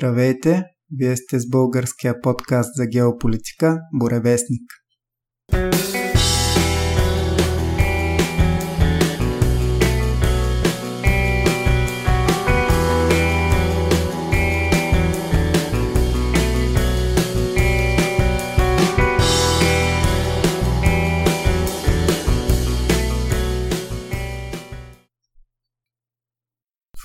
Здравейте! Вие сте с българския подкаст за геополитика Буревестник.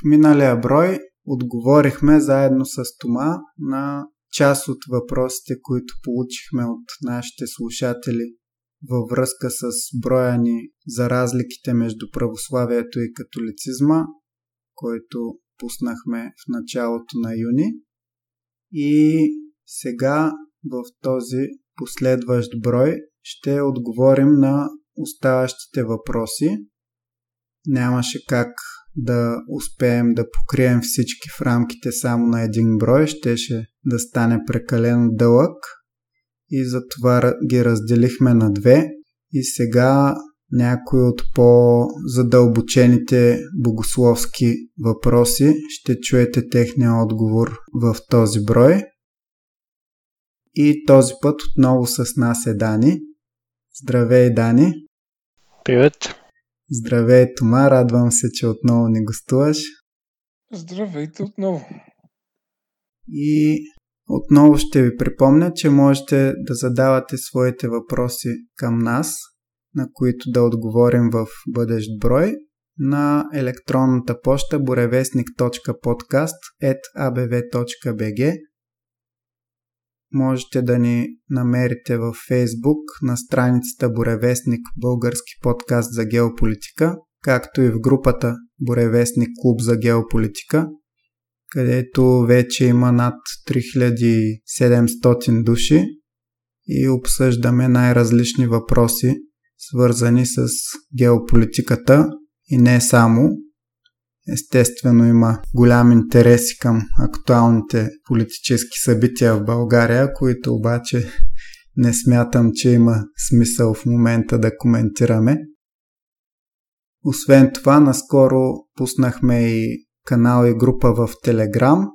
Миналия брой отговорихме заедно с Тома на част от въпросите, които получихме от нашите слушатели във връзка с броя ни за разликите между православието и католицизма, който пуснахме в началото на юни. И сега в този последващ брой ще отговорим на оставащите въпроси. Нямаше как да успеем да покрием всички в рамките само на един брой, щеше да стане прекалено дълъг и затова ги разделихме на две и сега някои от по-задълбочените богословски въпроси ще чуете техния отговор в този брой. И този път отново с нас е Дани. Здравей, Дани! Привет! Здравей, Тома, радвам се, че отново ни гостуваш. Здравейте отново. И отново ще ви припомня, че можете да задавате своите въпроси към нас, на които да отговорим в бъдещ брой на електронната поща borevestnik.podcast.abv.bg Можете да ни намерите във Facebook на страницата Боревестник Български подкаст за геополитика, както и в групата Боревестник Клуб за геополитика, където вече има над 3700 души и обсъждаме най-различни въпроси, свързани с геополитиката и не само, Естествено има голям интерес към актуалните политически събития в България, които обаче не смятам, че има смисъл в момента да коментираме. Освен това, наскоро пуснахме и канал и група в Телеграм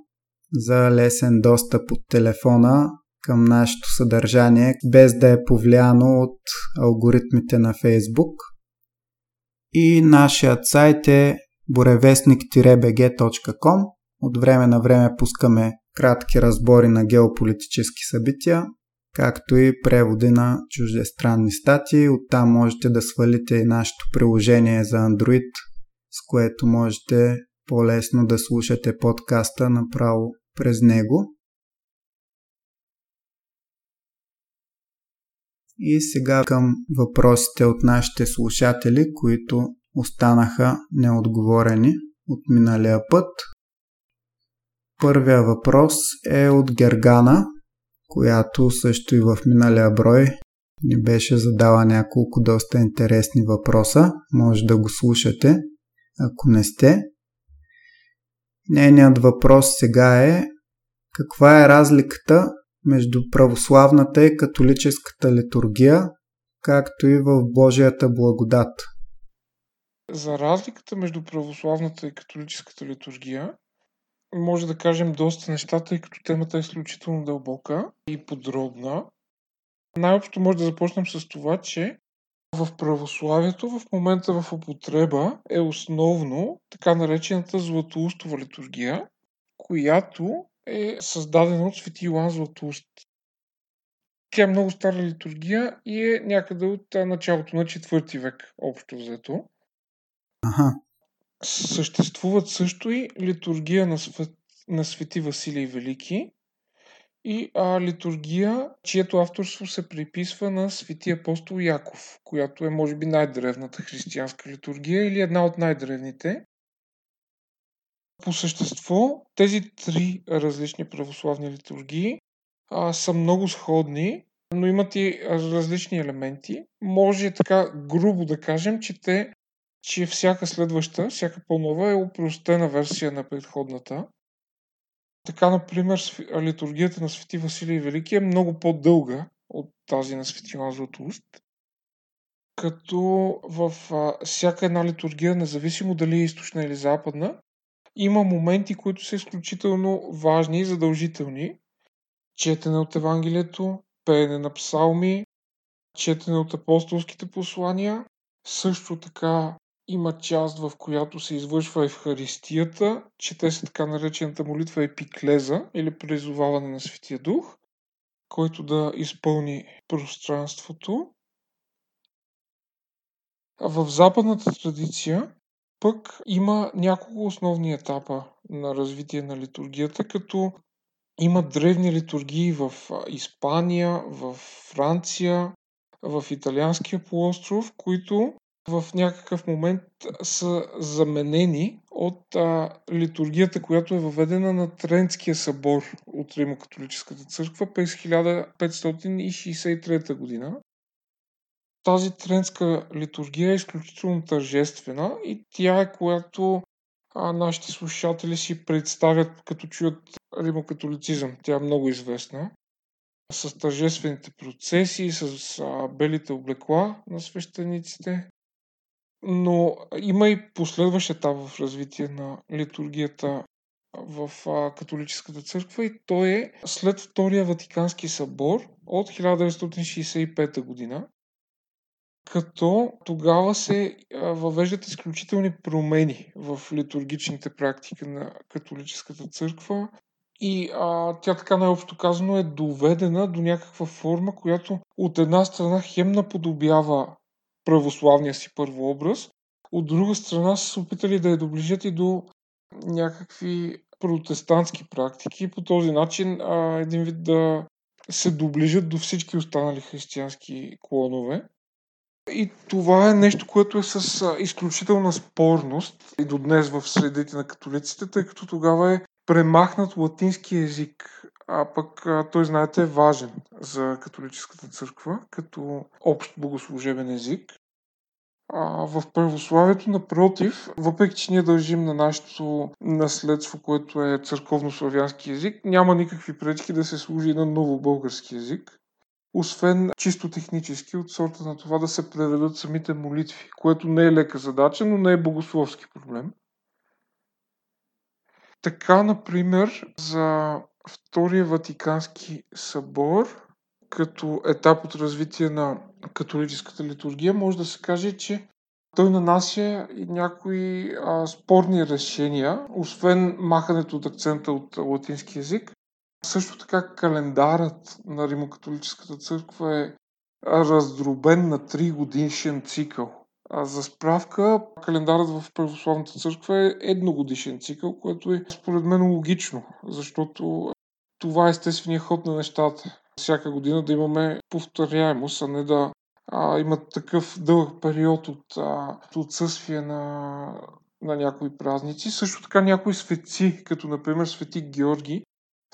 за лесен достъп от телефона към нашето съдържание, без да е повлияно от алгоритмите на Фейсбук. И нашият сайт е borevestnik-bg.com. От време на време пускаме кратки разбори на геополитически събития, както и преводи на чуждестранни статии. Оттам можете да свалите и нашето приложение за Android, с което можете по-лесно да слушате подкаста направо през него. И сега към въпросите от нашите слушатели, които останаха неотговорени от миналия път. Първия въпрос е от Гергана, която също и в миналия брой ни беше задала няколко доста интересни въпроса. Може да го слушате, ако не сте. Нейният въпрос сега е каква е разликата между православната и католическата литургия, както и в Божията благодат – за разликата между православната и католическата литургия, може да кажем доста неща, тъй като темата е изключително дълбока и подробна. Най-общо може да започнем с това, че в православието в момента в употреба е основно така наречената златоустова литургия, която е създадена от свети Йоан Златоуст. Тя е много стара литургия и е някъде от началото на 4 век, общо взето. Ага. Съществуват също и литургия на, свет, на свети Василий Велики и а, литургия, чието авторство се приписва на свети апостол Яков, която е може би най-древната християнска литургия или една от най-древните. По същество, тези три различни православни литургии а, са много сходни, но имат и различни елементи. Може така грубо да кажем, че те че всяка следваща, всяка по-нова е упростена версия на предходната. Така, например, литургията на Свети Василий Велики е много по-дълга от тази на Свети Йоан Златоуст, като в всяка една литургия, независимо дали е източна или западна, има моменти, които са изключително важни и задължителни. Четене от Евангелието, пеене на псалми, четене от апостолските послания. Също така има част, в която се извършва Евхаристията, чете се така наречената молитва епиклеза или призоваване на Светия Дух, който да изпълни пространството. В западната традиция пък има няколко основни етапа на развитие на литургията, като има древни литургии в Испания, в Франция, в Италианския полуостров, които в някакъв момент са заменени от а, литургията, която е въведена на Трентския събор от Римо-католическата църква през 1563 година. Тази трентска литургия е изключително тържествена и тя е която а, нашите слушатели си представят като чуят римокатолицизъм. Тя е много известна. С тържествените процеси, с а, белите облекла на свещениците. Но има и последващ етап в развитие на литургията в католическата църква и той е след Втория Ватикански събор от 1965 година, като тогава се въвеждат изключителни промени в литургичните практики на католическата църква и а, тя така най-общо казано е доведена до някаква форма, която от една страна хем наподобява православния си първообраз, от друга страна са се опитали да я доближат и до някакви протестантски практики по този начин а, един вид да се доближат до всички останали християнски клонове. И това е нещо, което е с изключителна спорност и до днес в средите на католиците, тъй като тогава е премахнат латински език, а пък той, знаете, е важен за католическата църква като общ богослужебен език. А, в православието, напротив, въпреки че ние дължим на нашето наследство, което е църковно-славянски език, няма никакви пречки да се служи на ново български език освен чисто технически от сорта на това да се преведат самите молитви, което не е лека задача, но не е богословски проблем. Така, например, за Втория Ватикански събор, като етап от развитие на католическата литургия, може да се каже, че той нанася и някои а, спорни решения, освен махането от акцента от латински язик. Също така календарът на Римокатолическата църква е раздробен на 3 годишен цикъл. А за справка, календарът в Православната църква е едногодишен цикъл, което е според мен логично, защото това е естественият ход на нещата. Всяка година да имаме повторяемост, а не да а, има такъв дълъг период от а, отсъствие на, на някои празници. Също така някои светци, като например свети Георги,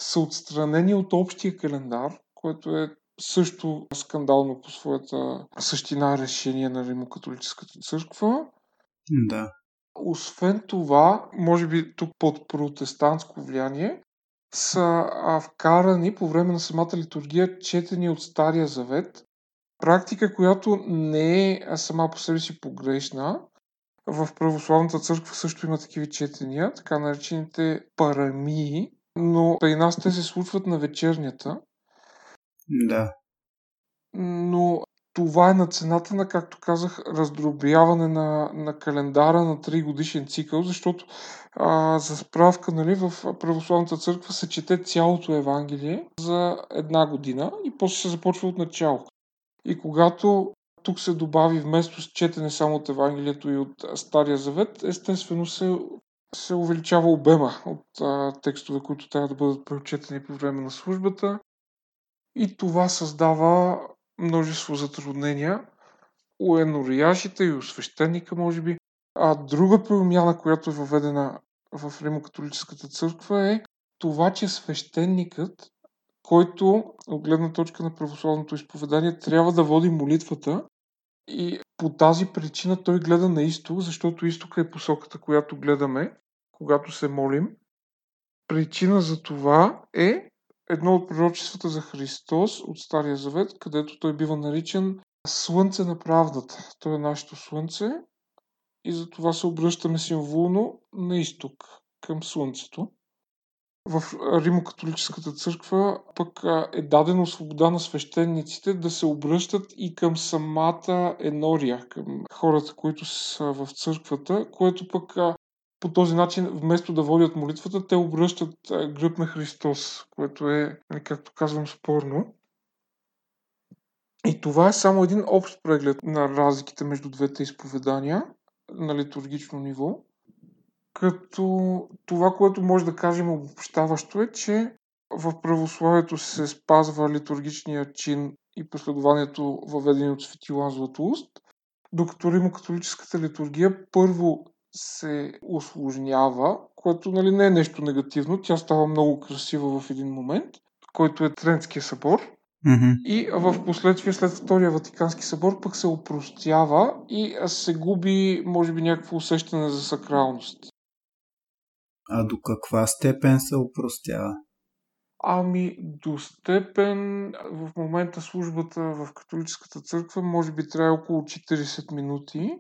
са отстранени от общия календар, което е също скандално по своята същина решение на Римокатолическата църква. Да. Освен това, може би тук под протестантско влияние, са вкарани по време на самата литургия четени от Стария Завет. Практика, която не е сама по себе си погрешна. В православната църква също има такива четения, така наречените парамии, но при нас те се случват на вечернята. Да. Но това е на цената на, както казах, раздробяване на, на календара на 3 годишен цикъл, защото а, за справка нали, в Православната църква се чете цялото Евангелие за една година и после се започва от начало. И когато тук се добави вместо с четене само от Евангелието и от Стария Завет, естествено се се увеличава обема от а, текстове, които трябва да бъдат преочетени по време на службата. И това създава множество затруднения у енорияшите и у свещеника, може би. А друга промяна, която е въведена в Римокатолическата църква е това, че свещеникът, който от гледна точка на православното изповедание трябва да води молитвата и по тази причина той гледа на изток, защото изтока е посоката, която гледаме когато се молим. Причина за това е едно от пророчествата за Христос от Стария Завет, където той бива наричан Слънце на правдата. Той е нашето Слънце и за това се обръщаме символно на изток, към Слънцето. В Римокатолическата църква пък е дадено свобода на свещениците да се обръщат и към самата енория, към хората, които са в църквата, което пък по този начин, вместо да водят молитвата, те обръщат гръб на Христос, което е, нали, както казвам, спорно. И това е само един общ преглед на разликите между двете изповедания на литургично ниво. Като това, което може да кажем обобщаващо е, че в православието се спазва литургичния чин и последованието въведени от Свети Йоан Златоуст, докато римокатолическата литургия първо се осложнява, което нали, не е нещо негативно. Тя става много красива в един момент, който е Трентския събор. Mm-hmm. И в последствие след Втория Ватикански събор пък се опростява и се губи, може би, някакво усещане за сакралност. А до каква степен се опростява? Ами, до степен в момента службата в католическата църква може би трябва около 40 минути.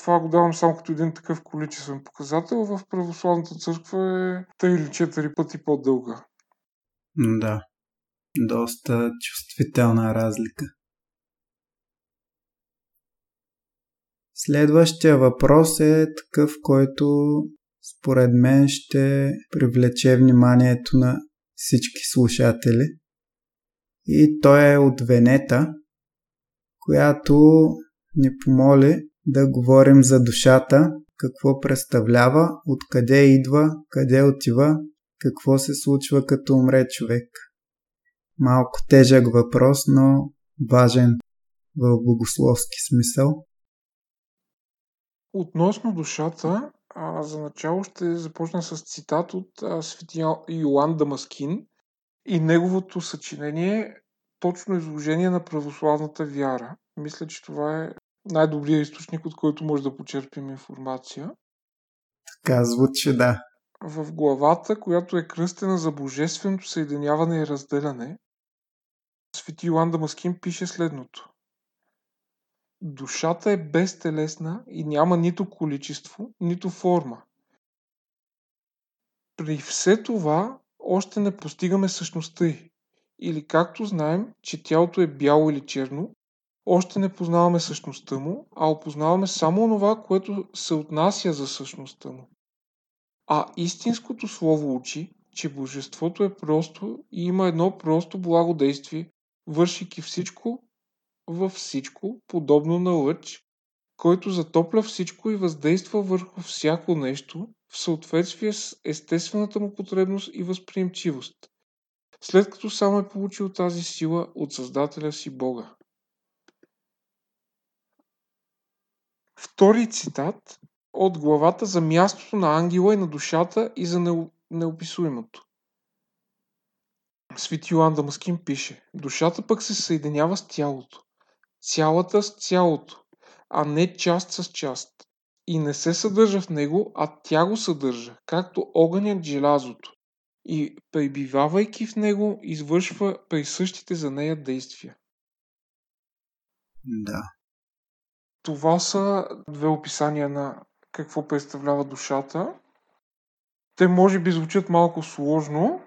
Това го давам само като един такъв количествен показател. В православната църква е 3 или 4 пъти по-дълга. Да. Доста чувствителна разлика. Следващия въпрос е такъв, който според мен ще привлече вниманието на всички слушатели. И той е от Венета, която ни помоли да говорим за душата, какво представлява, откъде идва, къде отива, какво се случва като умре човек. Малко тежък въпрос, но важен в богословски смисъл. Относно душата, а, за начало ще започна с цитат от а, свети Йоан Дамаскин и неговото съчинение точно изложение на православната вяра. Мисля, че това е най-добрият източник, от който може да почерпим информация. Така звучи, да. В главата, която е кръстена за божественото съединяване и разделяне, Свети Йоан Дамаскин пише следното. Душата е безтелесна и няма нито количество, нито форма. При все това още не постигаме същността й. Или както знаем, че тялото е бяло или черно, още не познаваме същността му, а опознаваме само това, което се отнася за същността му. А истинското слово учи, че Божеството е просто и има едно просто благодействие, вършики всичко във всичко, подобно на лъч, който затопля всичко и въздейства върху всяко нещо в съответствие с естествената му потребност и възприемчивост, след като сам е получил тази сила от Създателя си Бога. Втори цитат от главата за мястото на ангела и на душата и за неописуемото. Свети Йоан Дамаскин пише, душата пък се съединява с тялото, цялата с цялото, а не част с част. И не се съдържа в него, а тя го съдържа, както огънят желязото. И пребивавайки в него, извършва присъщите за нея действия. Да. Това са две описания на какво представлява душата. Те може би звучат малко сложно,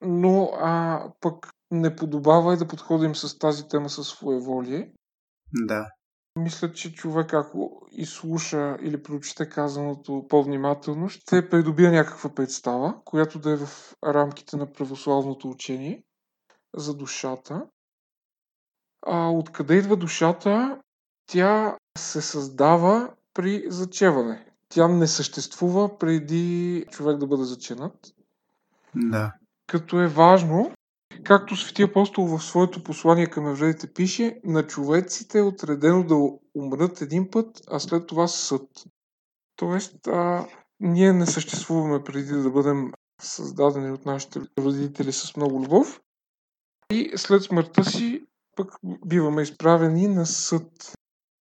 но а, пък не подобава и да подходим с тази тема със своеволие. Да. Мисля, че човек, ако изслуша или прочете казаното по-внимателно, ще придобие някаква представа, която да е в рамките на православното учение за душата. А откъде идва душата? Тя се създава при зачеване. Тя не съществува преди човек да бъде заченат. Да. Като е важно, както Свети апостол в своето послание към евреите пише, на човеците е отредено да умрат един път, а след това съд. Тоест, а, ние не съществуваме преди да бъдем създадени от нашите родители с много любов и след смъртта си пък биваме изправени на съд.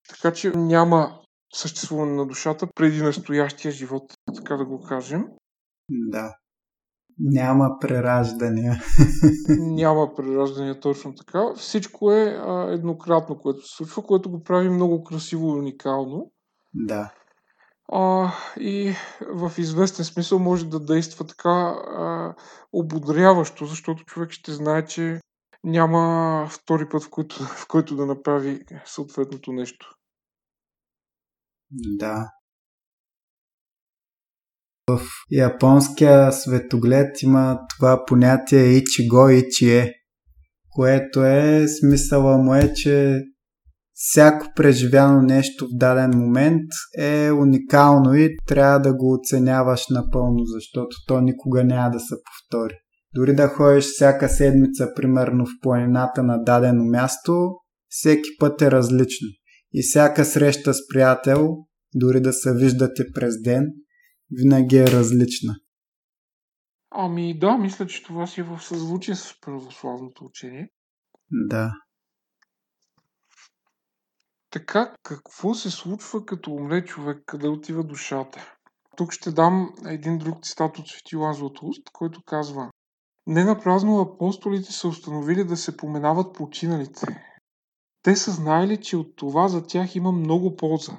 Така че няма съществуване на душата преди настоящия живот, така да го кажем. Да. Няма прераждания. Няма прераждания точно така. Всичко е а, еднократно, което се случва, което го прави много красиво и уникално. Да. а, и в известен смисъл може да действа така а, ободряващо, защото човек ще знае, че няма втори път, в който, в който да направи съответното нещо. Да. В японския светоглед има това понятие ичиго ичие, което е смисъла му е, че всяко преживяно нещо в даден момент е уникално и трябва да го оценяваш напълно, защото то никога няма да се повтори. Дори да ходиш всяка седмица, примерно в планината на дадено място, всеки път е различно. И всяка среща с приятел, дори да се виждате през ден, винаги е различна. Ами да, мисля, че това си е в съзвучие с православното учение. Да. Така, какво се случва като умре човек, къде отива душата? Тук ще дам един друг цитат от Свети Лазлатост, който казва Не напразно апостолите са установили да се поменават починалите. Те са знаели, че от това за тях има много полза.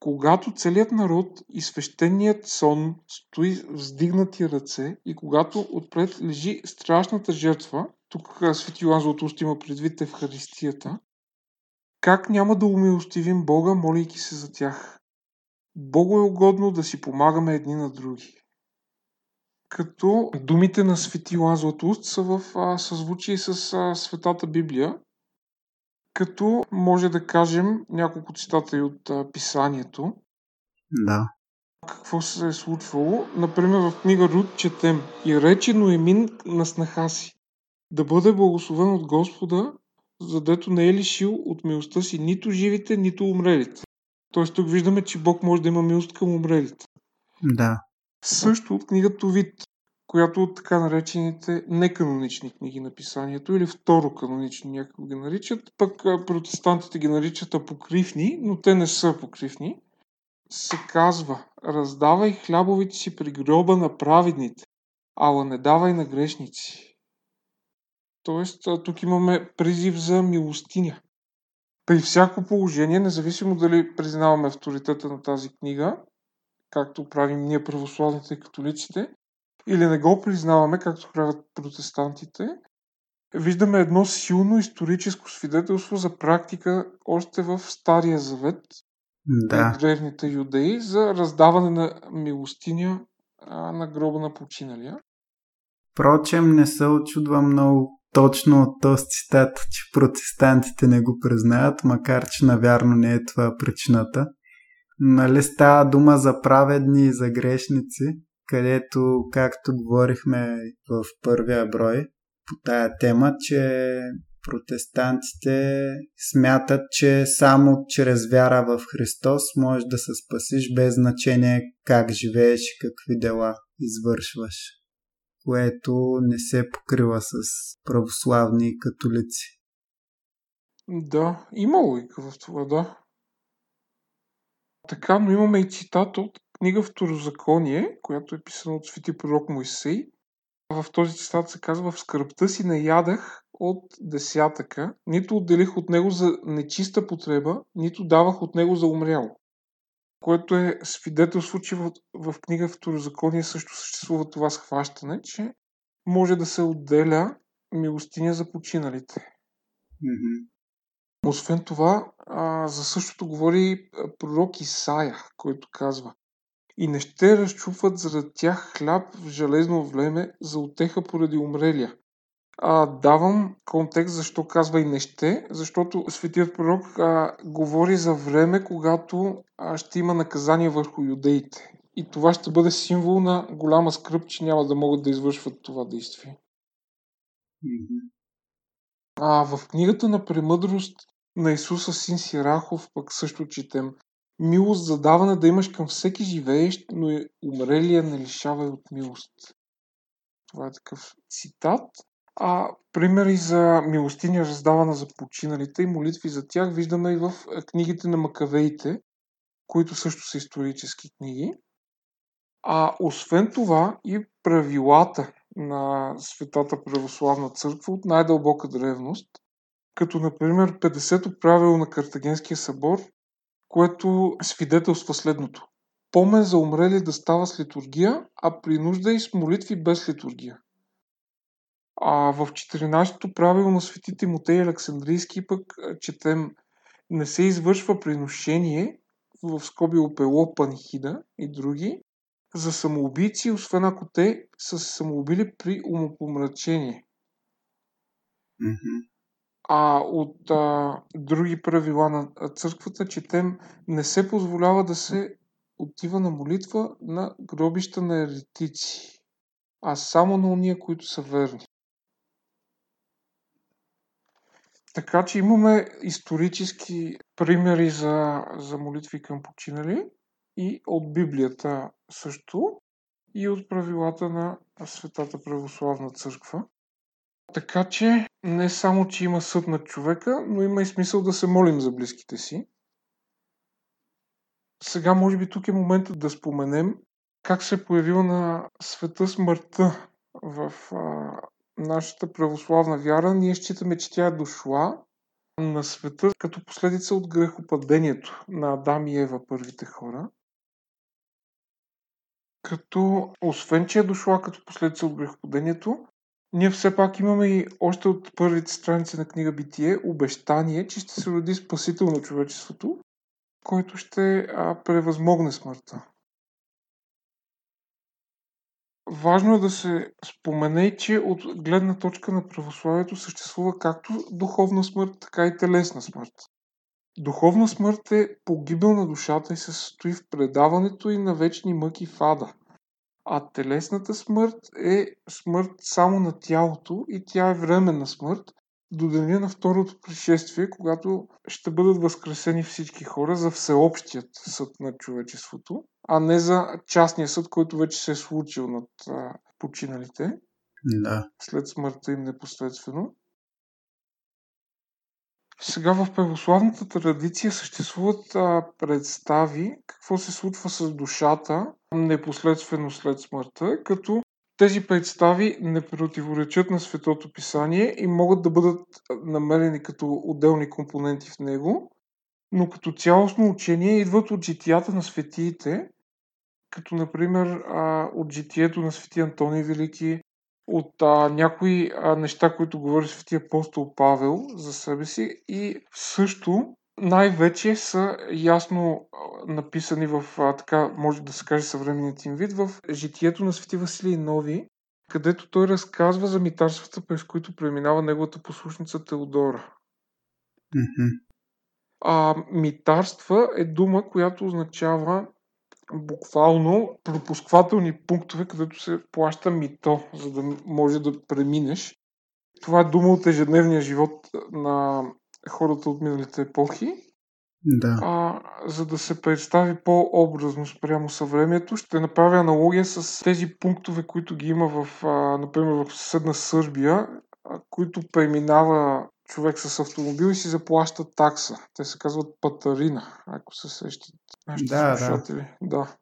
Когато целият народ и свещеният сон стои вздигнати ръце и когато отпред лежи страшната жертва, тук Свети Йоан Златоуст има предвид Евхаристията, как няма да умилостивим Бога, молейки се за тях? Богу е угодно да си помагаме едни на други. Като думите на Свети Йоан Златоуст са в съзвучие с а, Светата Библия, като може да кажем няколко цитата и от а, писанието. Да. Какво се е случвало? Например, в книга Руд четем И рече Ноемин на снаха си да бъде благословен от Господа, задето не е лишил от милостта си нито живите, нито умрелите. Тоест тук виждаме, че Бог може да има милост към умрелите. Да. Също от книгата Вид, която от така наречените неканонични книги на писанието или второ канонични някакво ги наричат, пък протестантите ги наричат апокривни, но те не са апокривни, се казва раздавай хлябовите си при гроба на праведните, ала не давай на грешници. Тоест, тук имаме призив за милостиня. При всяко положение, независимо дали признаваме авторитета на тази книга, както правим ние православните католиците, или не го признаваме, както правят протестантите, виждаме едно силно историческо свидетелство за практика още в Стария Завет да. древните юдеи за раздаване на милостиня на гроба на починалия. Впрочем, не се очудва много точно от този цитат, че протестантите не го признаят, макар че навярно не е това причината. Нали става дума за праведни и за грешници, където, както говорихме в първия брой по тая тема, че протестантите смятат, че само чрез вяра в Христос можеш да се спасиш без значение как живееш и какви дела извършваш което не се покрива с православни католици. Да, има логика в това, да. Така, но имаме и цитат от книга Второзаконие, която е писана от свети пророк Моисей. В този цитат се казва В скръпта си не ядах от десятъка, нито отделих от него за нечиста потреба, нито давах от него за умрял което е свидетелство, че в, в книга Второзаконие също съществува това схващане, че може да се отделя милостиня за починалите. Mm-hmm. Освен това, а, за същото говори пророк Исаия, който казва И не ще разчупват заради тях хляб в железно влеме за отеха поради умрелия, а, давам контекст защо казва и не ще, защото светият пророк а, говори за време, когато а, ще има наказание върху юдеите. И това ще бъде символ на голяма скръп, че няма да могат да извършват това действие. А в книгата на премъдрост на Исуса Син Сирахов пък също четем Милост за даване да имаш към всеки живеещ, но умрелия не лишавай от милост. Това е такъв цитат. А, примери за милостиня, раздавана за починалите и молитви за тях виждаме и в книгите на Макавеите, които също са исторически книги. А освен това и правилата на Светата Православна църква от най-дълбока древност, като например 50-то правило на Картагенския събор, което свидетелства следното. Помен за умрели да става с литургия, а при нужда и с молитви без литургия. А в 14-то правило на свети Тимотей Александрийски пък четем не се извършва приношение, в скоби опело, панихида и други, за самоубийци, освен ако те са се самоубили при умопомрачение. Мгм. А от а, други правила на църквата четем не се позволява да се отива на молитва на гробища на еретици, а само на уния, които са верни. Така че имаме исторически примери за, за молитви към починали и от Библията също и от правилата на Светата Православна църква. Така че не само, че има съд над човека, но има и смисъл да се молим за близките си. Сега, може би, тук е моментът да споменем как се е появила на света смъртта в а, нашата православна вяра. Ние считаме, че тя е дошла на света като последица от грехопадението на Адам и Ева, първите хора. Като, освен че е дошла като последица от грехопадението, ние все пак имаме и още от първите страници на книга Битие обещание, че ще се роди спасител на човечеството, който ще а, превъзмогне смъртта. Важно е да се спомене, че от гледна точка на православието съществува както духовна смърт, така и телесна смърт. Духовна смърт е погибел на душата и се състои в предаването и на вечни мъки в ада. А телесната смърт е смърт само на тялото и тя е временна смърт до деня на второто пришествие, когато ще бъдат възкресени всички хора за всеобщият съд на човечеството, а не за частния съд, който вече се е случил над а, починалите Да. след смъртта им непосредствено. Сега в православната традиция съществуват а, представи какво се случва с душата непосредствено след смъртта, като тези представи не противоречат на Светото Писание и могат да бъдат намерени като отделни компоненти в него, но като цялостно учение идват от житията на светиите, като например от житието на свети Антоний Велики, от а, някои а, неща, които говори свети апостол Павел за себе си и също най-вече са ясно написани в, а, така може да се каже съвременният им вид, в житието на свети Василий Нови, където той разказва за митарствата, през които преминава неговата послушница Теодора. Мгм. А митарства е дума, която означава буквално пропусквателни пунктове, където се плаща мито, за да може да преминеш. Това е дума от ежедневния живот на хората от миналите епохи. Да. А, за да се представи по-образно спрямо съвремието, ще направя аналогия с тези пунктове, които ги има в, а, например, в съседна Сърбия, а, които преминава човек с автомобил и си заплаща такса. Те се казват патарина, ако се сещат нашите Да, да. слушатели. Да.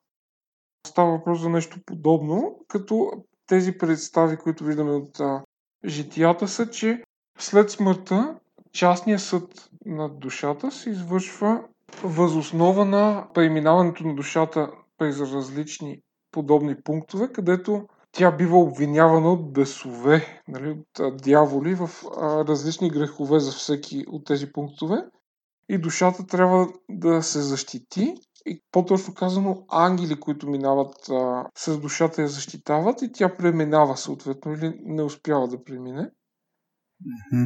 Става въпрос за нещо подобно, като тези представи, които виждаме от а, житията са, че след смъртта частният съд над душата се извършва възоснова на преминаването на душата през различни подобни пунктове, където тя бива обвинявана от бесове, нали, от дяволи в а, различни грехове за всеки от тези пунктове. И душата трябва да се защити и по-точно казано ангели, които минават а, с душата я защитават и тя преминава съответно или не успява да премине. Мгм.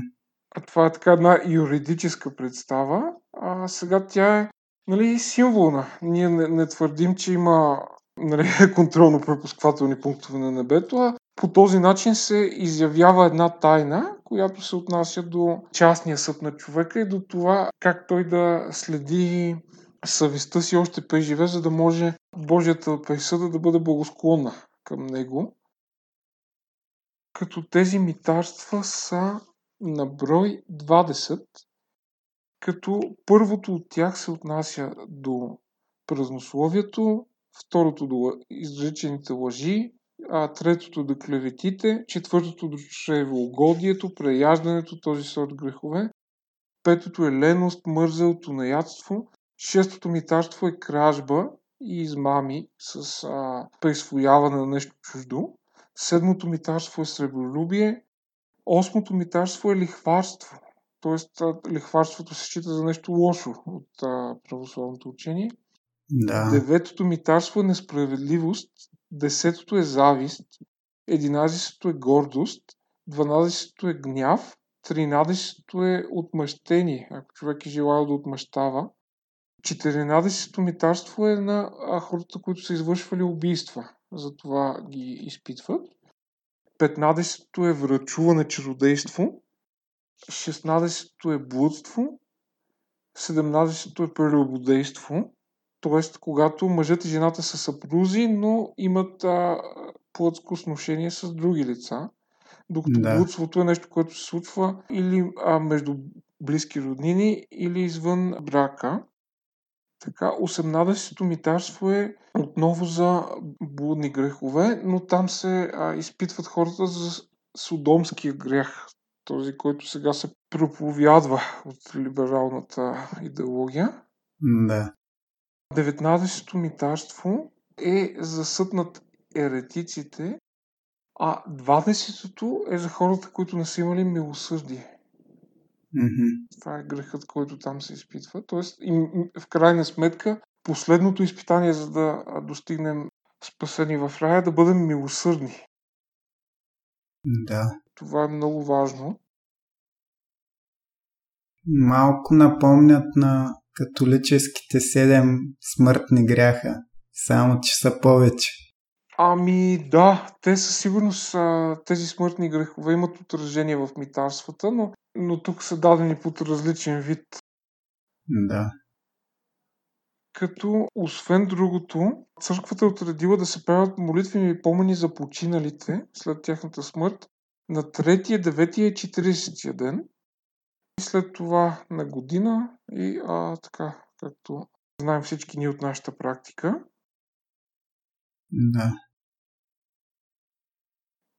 А това е така една юридическа представа. А сега тя е нали, символна. Ние не, не твърдим, че има нали, контролно-пропусквателни пунктове на небето, а по този начин се изявява една тайна, която се отнася до частния съд на човека и до това как той да следи съвестта си още преживе, за да може Божията присъда да бъде благосклонна към него. Като тези митарства са на брой 20, като първото от тях се отнася до празнословието, второто до изречените лъжи, а третото до клеветите, четвъртото до чревоугодието, преяждането, този сорт грехове, петото е леност, мързелото, наядство, Шестото митарство е кражба и измами с а, присвояване на нещо чуждо. Седмото митарство е сребролюбие. Осмото митарство е лихварство. Тоест, лихварството се счита за нещо лошо от а, православното учение. Да. Деветото митарство е несправедливост. Десетото е завист. Единадесетото е гордост. Дванадесетото е гняв. Тринадесетото е отмъщение, ако човек е желал да отмъщава. 14-то митарство е на хората, които са извършвали убийства. Затова ги изпитват. 15-то е врачуване чародейство. 16-то е блудство. 17-то е прелюбодейство. Тоест, когато мъжът и жената са съпрузи, но имат а, плътско сношение с други лица. Докато да. блудството е нещо, което се случва или а, между близки роднини, или извън брака. Така, 18-то митарство е отново за блудни грехове, но там се а, изпитват хората за судомския грех, този, който сега се проповядва от либералната идеология. Да. 19-то митарство е за съд над еретиците, а 20-то е за хората, които не са имали милосъдие. Mm-hmm. Това е грехът, който там се изпитва. Тоест, и в крайна сметка, последното изпитание, за да достигнем спасени в рая, е да бъдем милосърдни. Да. Това е много важно. Малко напомнят на католическите седем смъртни гряха, само че са повече. Ами да, те със сигурност тези смъртни грехове имат отражение в митарствата, но но тук са дадени под различен вид. Да. Като, освен другото, църквата е отредила да се правят молитвени помени за починалите след тяхната смърт на 3, 9 и 40 ден. И след това на година и а, така, както знаем всички ние от нашата практика. Да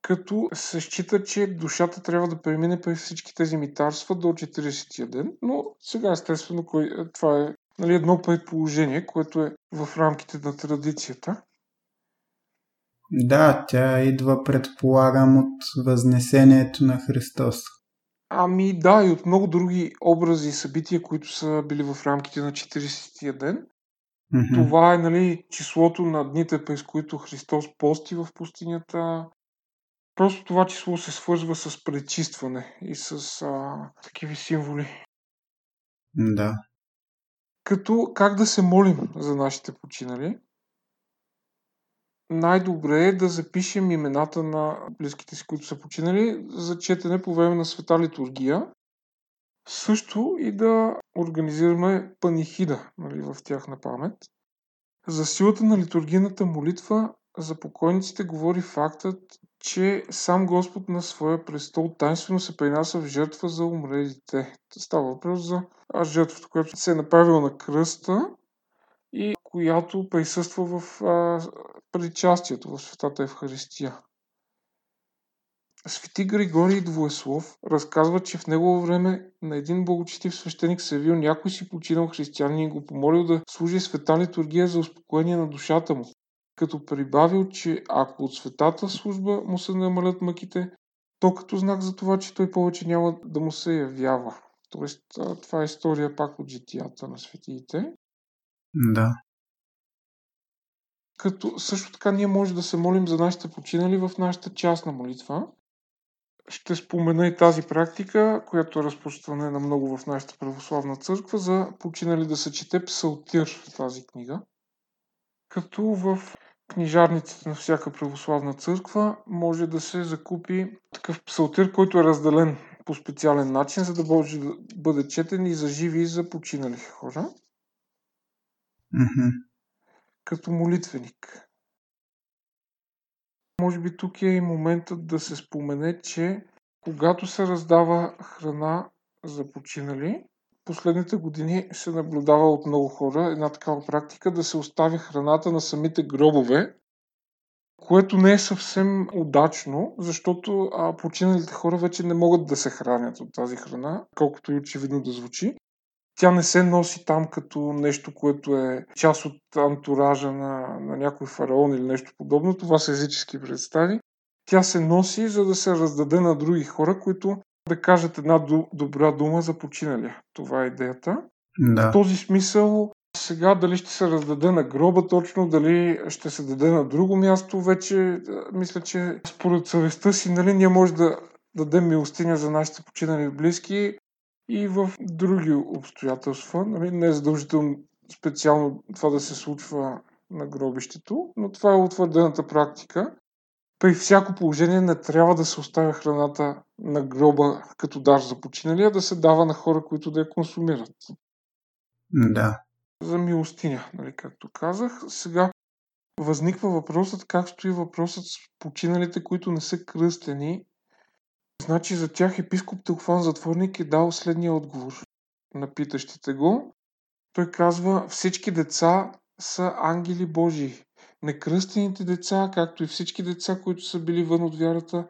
като се счита, че душата трябва да премине през всички тези митарства до 40-я ден. Но сега естествено кой, това е нали, едно предположение, което е в рамките на традицията. Да, тя идва, предполагам, от Възнесението на Христос. Ами да, и от много други образи и събития, които са били в рамките на 40-я ден. Mm-hmm. Това е нали, числото на дните, през които Христос пости в пустинята, Просто това число се свързва с пречистване и с а, такива символи. Да. Като как да се молим за нашите починали? Най-добре е да запишем имената на близките си, които са починали, за четене по време на света литургия. Също и да организираме панихида нали, в тяхна памет. За силата на литургийната молитва за покойниците говори фактът, че сам Господ на своя престол тайнствено се принася в жертва за умрелите. Става въпрос за жертвата, която се е направила на кръста която присъства в а, причастието в Светата Евхаристия. Свети Григорий Двоеслов разказва, че в негово време на един благочестив свещеник се явил някой си починал християнин и го помолил да служи света литургия за успокоение на душата му като прибавил, че ако от светата служба му се намалят мъките, то като знак за това, че той повече няма да му се явява. Тоест, това е история пак от житията на светиите. Да. Като също така ние може да се молим за нашите починали в нашата частна молитва. Ще спомена и тази практика, която е разпространена много в нашата православна църква, за починали да се чете псалтир в тази книга. Като в книжарниците на всяка православна църква може да се закупи такъв псалтир, който е разделен по специален начин, за да може да бъде четен и за живи и за починали хора. Mm-hmm. Като молитвеник. Може би тук е и моментът да се спомене, че когато се раздава храна за починали, последните години се наблюдава от много хора една такава практика да се остави храната на самите гробове, което не е съвсем удачно, защото починалите хора вече не могат да се хранят от тази храна, колкото и очевидно да звучи. Тя не се носи там като нещо, което е част от антуража на, на някой фараон или нещо подобно. Това са езически представи. Тя се носи, за да се раздаде на други хора, които да кажат една добра дума за починалия. Това е идеята. Да. В този смисъл сега дали ще се раздаде на гроба точно, дали ще се даде на друго място, вече мисля, че според съвестта си, нали, ние може да дадем милостиня за нашите починали близки и в други обстоятелства. Нали, не е задължително специално това да се случва на гробището, но това е утвърдената практика. При всяко положение не трябва да се оставя храната на гроба като дар за починалия, да се дава на хора, които да я консумират. Да. За милостиня, нали, както казах. Сега възниква въпросът как стои въпросът с починалите, които не са кръстени. Значи за тях епископ Телфан Затворник е дал следния отговор на питащите го. Той казва, всички деца са ангели Божии. Некръстените деца, както и всички деца, които са били вън от вярата,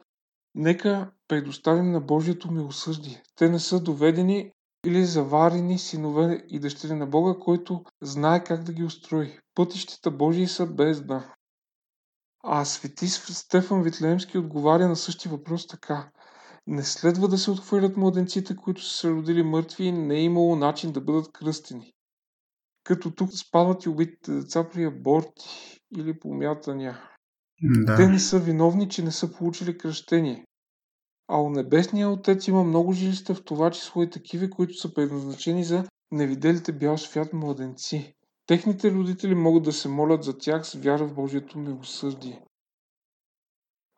нека предоставим на Божието милосъдие. Те не са доведени или заварени синове и дъщери на Бога, който знае как да ги устрои. Пътищата Божии са без дна. А свети Стефан Витлеемски отговаря на същия въпрос така. Не следва да се отхвърлят младенците, които са се родили мъртви и не е имало начин да бъдат кръстени. Като тук спадат и убитите деца при аборти или помятания. Да. Те не са виновни, че не са получили кръщение. А у Небесния Отец има много жилища, в това число и такива, които са предназначени за невиделите бял свят младенци. Техните родители могат да се молят за тях с вяра в Божието милосърдие.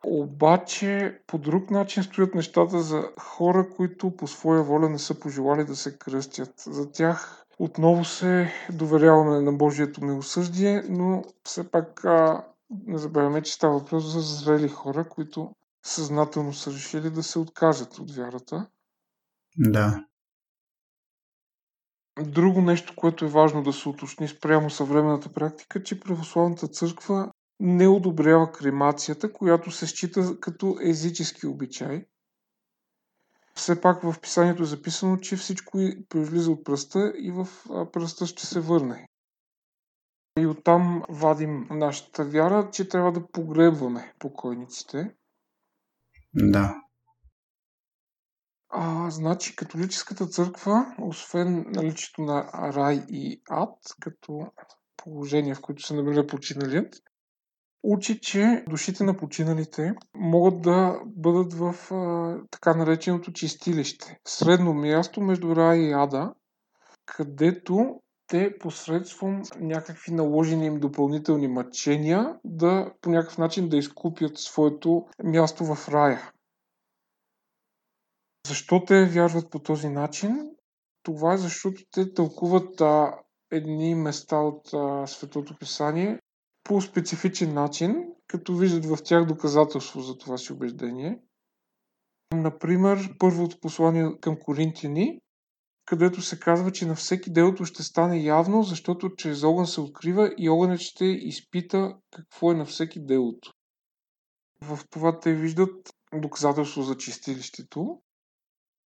Обаче по друг начин стоят нещата за хора, които по своя воля не са пожелали да се кръстят. За тях отново се доверяваме на Божието милосъждие, но все пак а, не забравяме, че става въпрос за зрели хора, които съзнателно са решили да се откажат от вярата. Да. Друго нещо, което е важно да се уточни спрямо съвременната практика, че православната църква не одобрява кремацията, която се счита като езически обичай. Все пак в писанието е записано, че всичко произлиза от пръста и в пръста ще се върне. И оттам вадим нашата вяра, че трябва да погребваме покойниците. Да. А, значи, католическата църква, освен наличието на рай и ад, като положение, в което се намира починалият, учи, че душите на починалите могат да бъдат в а, така нареченото чистилище. Средно място между рай и ада, където те посредством някакви наложени им допълнителни мъчения да по някакъв начин да изкупят своето място в рая. Защо те вярват по този начин? Това е защото те тълкуват а, едни места от а, Светото Писание по специфичен начин, като виждат в тях доказателство за това си убеждение. Например, първото послание към Коринтияни, където се казва, че на всеки делото ще стане явно, защото чрез огън се открива и огънът ще изпита какво е на всеки делото. В това те виждат доказателство за чистилището.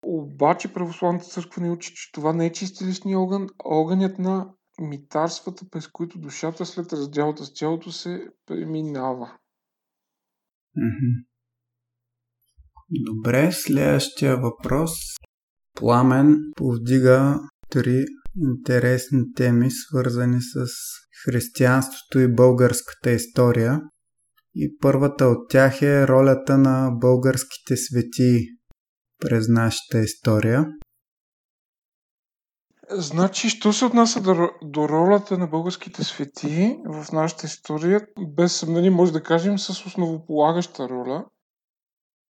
Обаче православната църква ни учи, че това не е чистилищния огън, а огънят на митарствата, през които душата след разделата с тялото се преминава. Добре, следващия въпрос. Пламен повдига три интересни теми, свързани с християнството и българската история. И първата от тях е ролята на българските светии през нашата история. Значи, що се отнася до, до ролята на българските свети в нашата история, без съмнение може да кажем с основополагаща роля,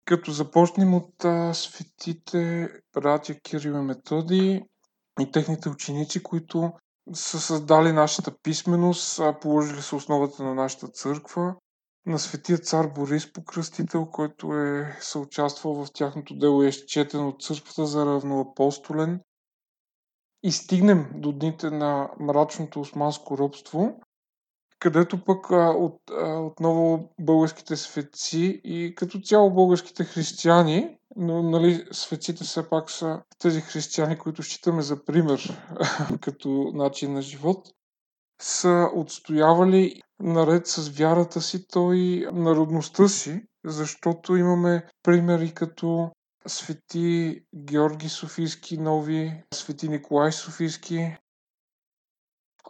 като започнем от а, светите братя Кирил и Методи и техните ученици, които са създали нашата писменост, положили са основата на нашата църква, на светия цар Борис Покръстител, който е съучаствал в тяхното дело и е счетен от църквата за равноапостолен. И стигнем до дните на мрачното османско робство, където пък от, отново българските светци и като цяло българските християни но нали, светците все пак са тези християни, които считаме за пример като начин на живот, са отстоявали наред с вярата си той народността си, защото имаме примери като свети Георги Софийски нови, свети Николай Софийски.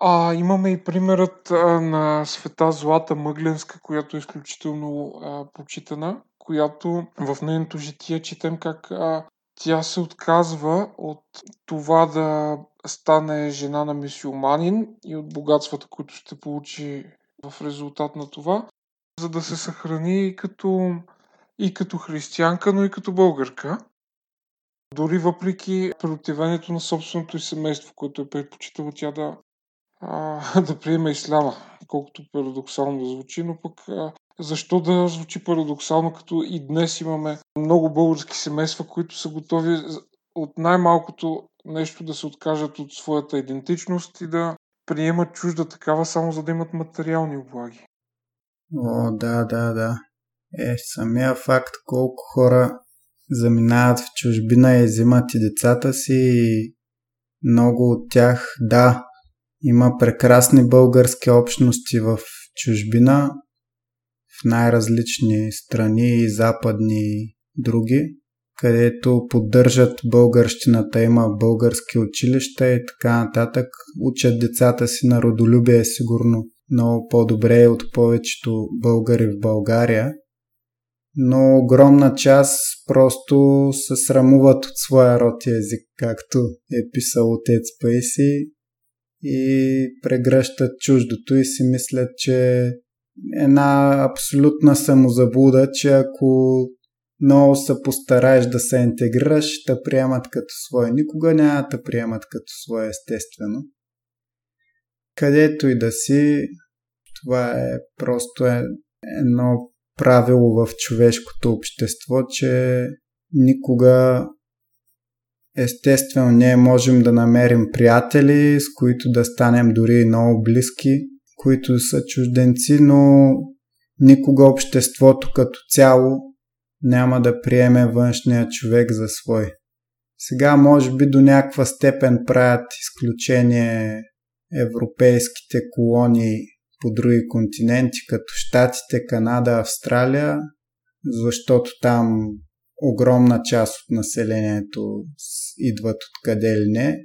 А, имаме и примерът а, на света Злата Мъгленска, която е изключително а, почитана, която в нейното житие четем как а, тя се отказва от това да стане жена на мисиоманин и от богатствата, които ще получи в резултат на това, за да се съхрани като, и като християнка, но и като българка. Дори въпреки противението на собственото й семейство, което е предпочитало тя да, а, да приеме исляма, колкото парадоксално да звучи, но пък а, защо да звучи парадоксално, като и днес имаме много български семейства, които са готови от най-малкото нещо да се откажат от своята идентичност и да приемат чужда такава, само за да имат материални облаги. О, да, да, да. Е, самия факт колко хора заминават в чужбина и взимат и децата си и много от тях, да, има прекрасни български общности в чужбина, в най-различни страни и западни и други, където поддържат българщината, има български училища и така нататък, учат децата си на родолюбие сигурно много по-добре от повечето българи в България, но огромна част просто се срамуват от своя род език, както е писал отец Пейси и прегръщат чуждото и си мислят, че една абсолютна самозаблуда, че ако много се постараеш да се интегрираш, да приемат като свое. Никога няма да приемат като свое естествено. Където и да си, това е просто е едно правило в човешкото общество, че никога естествено ние можем да намерим приятели, с които да станем дори много близки, които са чужденци, но никога обществото като цяло няма да приеме външния човек за свой. Сега може би до някаква степен правят изключение европейските колонии по други континенти, като Штатите, Канада, Австралия, защото там огромна част от населението идват откъде ли не.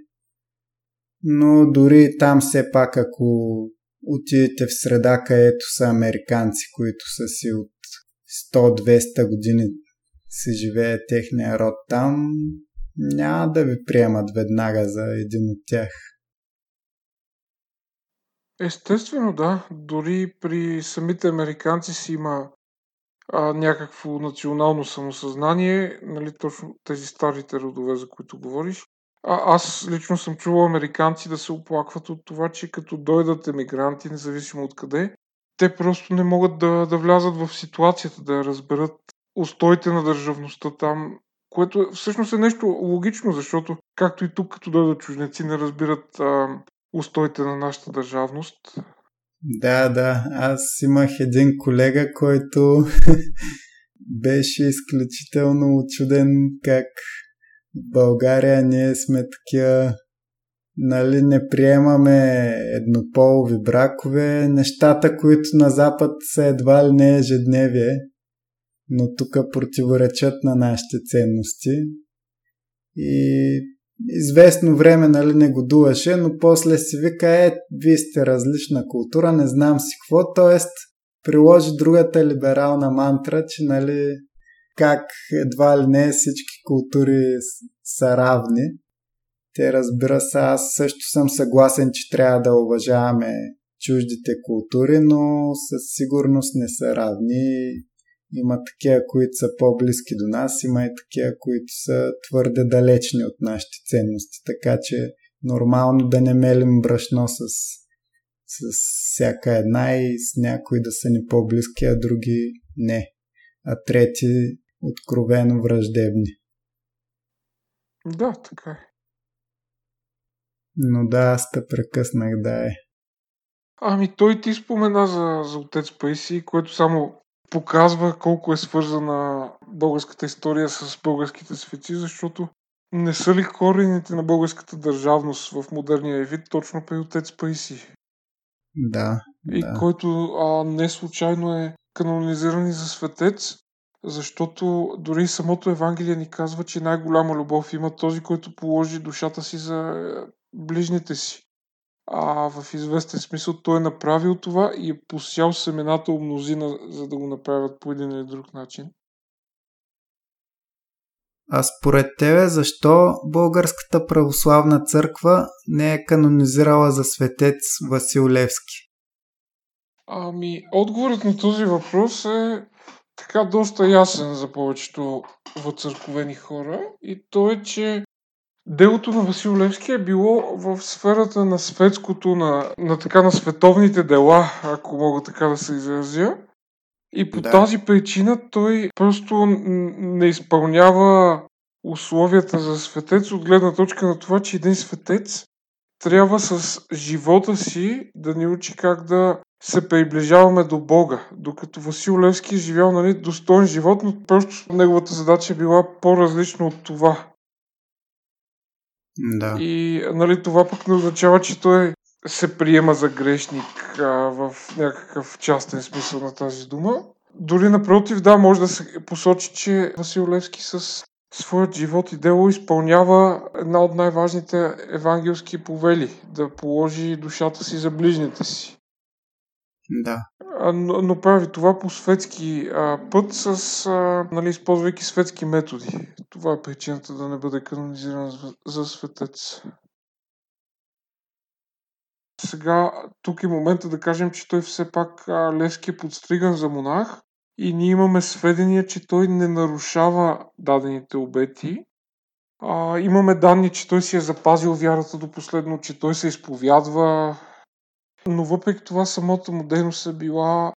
Но дори там все пак, ако отидете в среда, където са американци, които са си от 100-200 години се живее техния род там, няма да ви приемат веднага за един от тях. Естествено, да. Дори при самите американци си има а, някакво национално самосъзнание, нали, точно тези старите родове, за които говориш. А, аз лично съм чувал американци да се оплакват от това, че като дойдат емигранти, независимо от къде, те просто не могат да, да влязат в ситуацията, да разберат устоите на държавността там, което всъщност е нещо логично, защото както и тук, като дойдат чужденци, не разбират а, устоите на нашата държавност. Да, да. Аз имах един колега, който беше изключително очуден как в България ние сме такива нали, не приемаме еднополови бракове, нещата, които на Запад са едва ли не ежедневие, но тук противоречат на нашите ценности. И известно време нали, не годуваше, но после си вика, е, вие сте различна култура, не знам си какво, т.е. приложи другата либерална мантра, че нали, как едва ли не всички култури са равни. Те разбира се, аз също съм съгласен, че трябва да уважаваме чуждите култури, но със сигурност не са равни. Има такива, които са по-близки до нас, има и такива, които са твърде далечни от нашите ценности. Така че нормално да не мелим брашно с, с всяка една и с някои да са ни по-близки, а други не. А трети откровено враждебни. Да, така е. Но да, аз те прекъснах, да е. Ами той ти спомена за, за отец Пейси, което само показва колко е свързана българската история с българските свети, защото не са ли корените на българската държавност в модерния вид точно при отец Паиси? Да. И да. който а, не случайно е канонизиран и за светец, защото дори самото Евангелие ни казва, че най-голяма любов има този, който положи душата си за е, ближните си. А в известен смисъл той е направил това и е посял семената у мнозина, за да го направят по един или друг начин. А според тебе, защо Българската православна църква не е канонизирала за светец Васил Левски? Ами, отговорът на този въпрос е така доста ясен за повечето въцърковени хора и то е, че делото на Васил Левски е било в сферата на светското, на, на така на световните дела, ако мога така да се изразя. И по да. тази причина той просто не изпълнява условията за светец от гледна точка на това, че един светец трябва с живота си да ни учи как да се приближаваме до Бога. Докато Васил Левски е живял нали, достоен живот, но просто неговата задача е била по-различна от това. Да. И нали, това пък не означава, че той се приема за грешник а, в някакъв частен смисъл на тази дума. Дори напротив, да, може да се посочи, че Васил Левски с своят живот и дело изпълнява една от най-важните евангелски повели да положи душата си за ближните си. Да. Но, но прави това по светски а, път, с, а, нали, използвайки светски методи. Това е причината да не бъде канонизиран за, за светец. Сега, тук е момента да кажем, че той все пак а, Левски е подстриган за монах и ние имаме сведения, че той не нарушава дадените обети. А, имаме данни, че той си е запазил вярата до последно, че той се изповядва, но въпреки това самата му дейност е била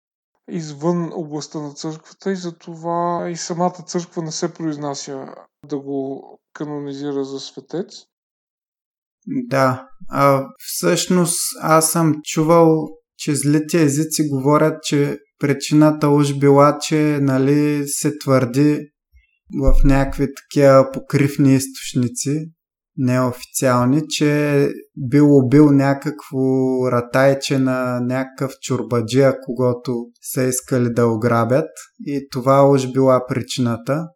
извън областта на църквата и затова и самата църква не се произнася да го канонизира за светец. Да, а всъщност аз съм чувал, че злите езици говорят, че причината уж била, че нали, се твърди в някакви такива покривни източници, неофициални, че бил убил някакво ратайче на някакъв чурбаджия, когато са искали да ограбят и това уж била причината,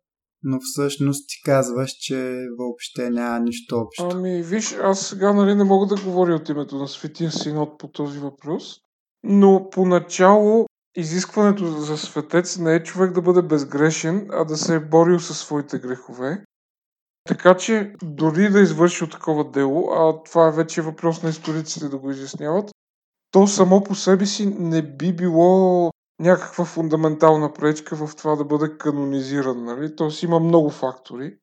но всъщност ти казваш, че въобще няма нищо общо. Ами, виж, аз сега нали не мога да говоря от името на Светия Синод по този въпрос, но поначало изискването за светец не е човек да бъде безгрешен, а да се е борил със своите грехове. Така че дори да извърши такова дело, а това е вече въпрос на историците да го изясняват, то само по себе си не би било някаква фундаментална пречка в това да бъде канонизиран. Нали? Тоест има много фактори.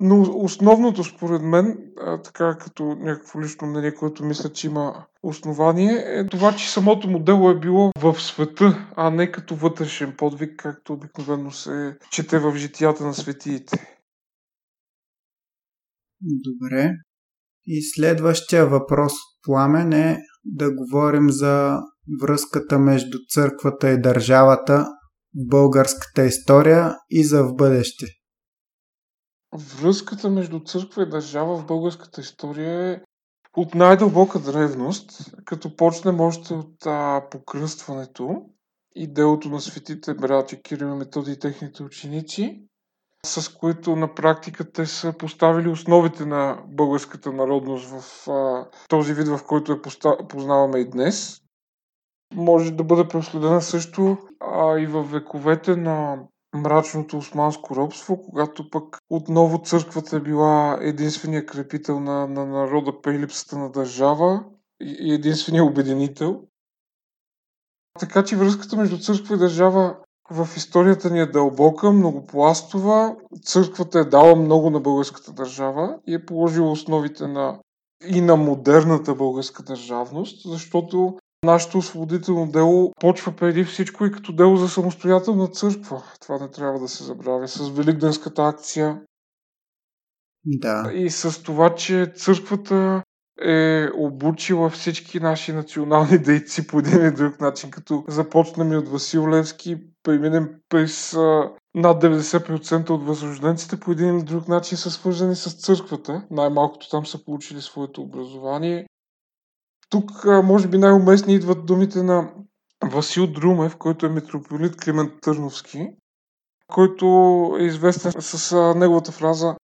Но основното според мен, така като някакво лично мнение, което мисля, че има основание, е това, че самото му дело е било в света, а не като вътрешен подвиг, както обикновено се чете в житията на светиите. Добре. И следващия въпрос от Пламен е да говорим за връзката между църквата и държавата в българската история и за в бъдеще. Връзката между църква и държава в българската история е от най-дълбока древност, като почнем още от а, покръстването и делото на светите братя Кирил и Методи и техните ученици, с които на практика те са поставили основите на българската народност в а, този вид, в който я познаваме и днес. Може да бъде проследена също а, и в вековете на мрачното османско робство, когато пък отново църквата е била единствения крепител на, на народа при липсата на държава и единствения обединител. Така че връзката между църква и държава в историята ни е дълбока, многопластова. Църквата е дала много на българската държава и е положила основите на и на модерната българска държавност, защото нашето освободително дело почва преди всичко и като дело за самостоятелна църква. Това не трябва да се забравя. С Великденската акция. Да. И с това, че църквата е обучила всички наши национални дейци по един или друг начин, като започнем и от Васил Левски, преминем през над 90% от възрожденците по един или друг начин са свързани с църквата. Най-малкото там са получили своето образование. Тук, може би, най-уместни идват думите на Васил Друмев, който е митрополит Климент Търновски, който е известен с неговата фраза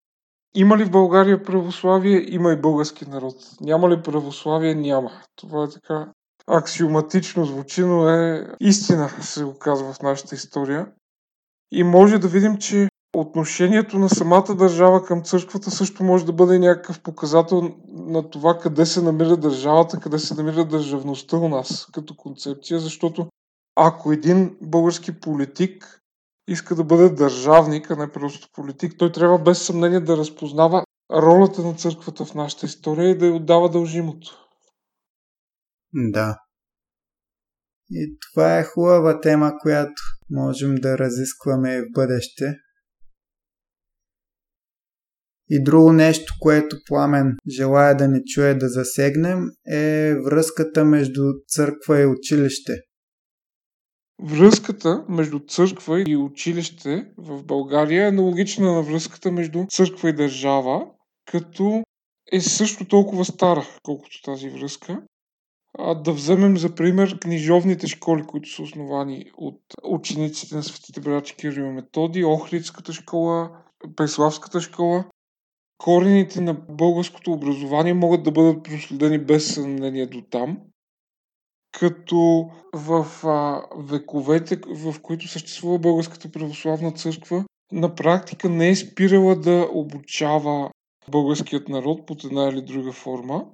има ли в България православие? Има и български народ. Няма ли православие? Няма. Това е така аксиоматично звучи, но е истина, се оказва в нашата история. И може да видим, че отношението на самата държава към църквата също може да бъде някакъв показател на това къде се намира държавата, къде се намира държавността у нас като концепция, защото ако един български политик иска да бъде държавник, а не просто политик, той трябва без съмнение да разпознава ролята на църквата в нашата история и да й отдава дължимото. Да. И това е хубава тема, която можем да разискваме в бъдеще. И друго нещо, което Пламен желая да ни чуе да засегнем, е връзката между църква и училище. Връзката между църква и училище в България е аналогична на връзката между църква и държава, като е също толкова стара, колкото тази връзка. А, да вземем за пример книжовните школи, които са основани от учениците на светите брати Кирил Методи, Охридската школа, Преславската школа. Корените на българското образование могат да бъдат проследени без съмнение до там като в а, вековете, в които съществува Българската православна църква, на практика не е спирала да обучава българският народ под една или друга форма.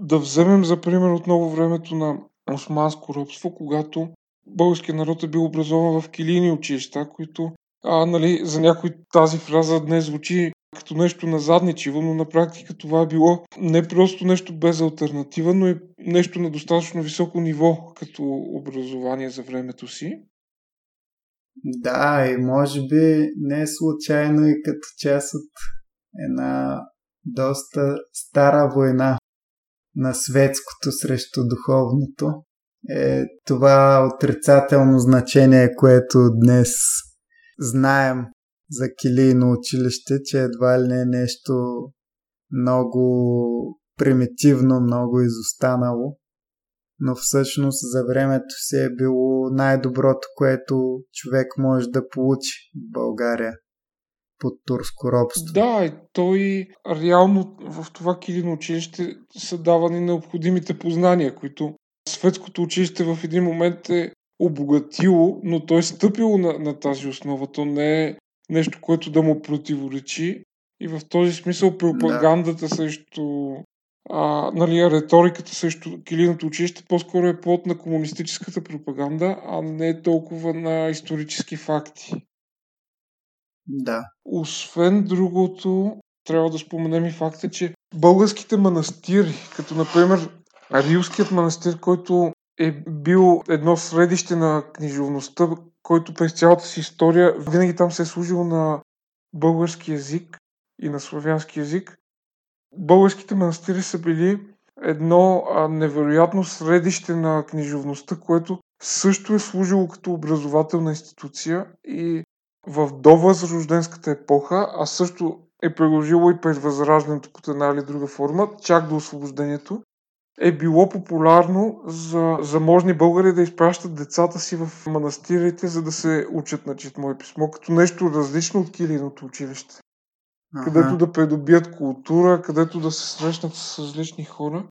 Да вземем за пример отново времето на османско робство, когато българският народ е бил образован в килийни училища, които а, нали, за някой тази фраза днес звучи като нещо назадничиво, но на практика това е било не просто нещо без альтернатива, но и нещо на достатъчно високо ниво като образование за времето си. Да, и може би не е случайно и като част от една доста стара война на светското срещу духовното е това отрицателно значение, което днес знаем за килийно училище, че едва ли не е нещо много примитивно, много изостанало. Но всъщност за времето си е било най-доброто, което човек може да получи в България под турско робство. Да, и той реално в това килино училище са давани необходимите познания, които светското училище в един момент е обогатило, но той е стъпило на, на тази основа. То не е нещо, което да му противоречи. И в този смисъл пропагандата да. срещу а, нали, риториката срещу килиното училище по-скоро е плод на комунистическата пропаганда, а не толкова на исторически факти. Да. Освен другото, трябва да споменем и факта, че българските манастири, като например Рилският манастир, който е бил едно средище на книжовността, който през цялата си история винаги там се е служил на български язик и на славянски язик. Българските манастири са били едно невероятно средище на книжовността, което също е служило като образователна институция и в довъзрожденската епоха, а също е продължило и през възраждането под една или друга форма, чак до освобождението е било популярно за заможни българи да изпращат децата си в манастирите, за да се учат на читмо и писмо, като нещо различно от килийното училище. Ага. Където да придобият култура, където да се срещнат с различни хора.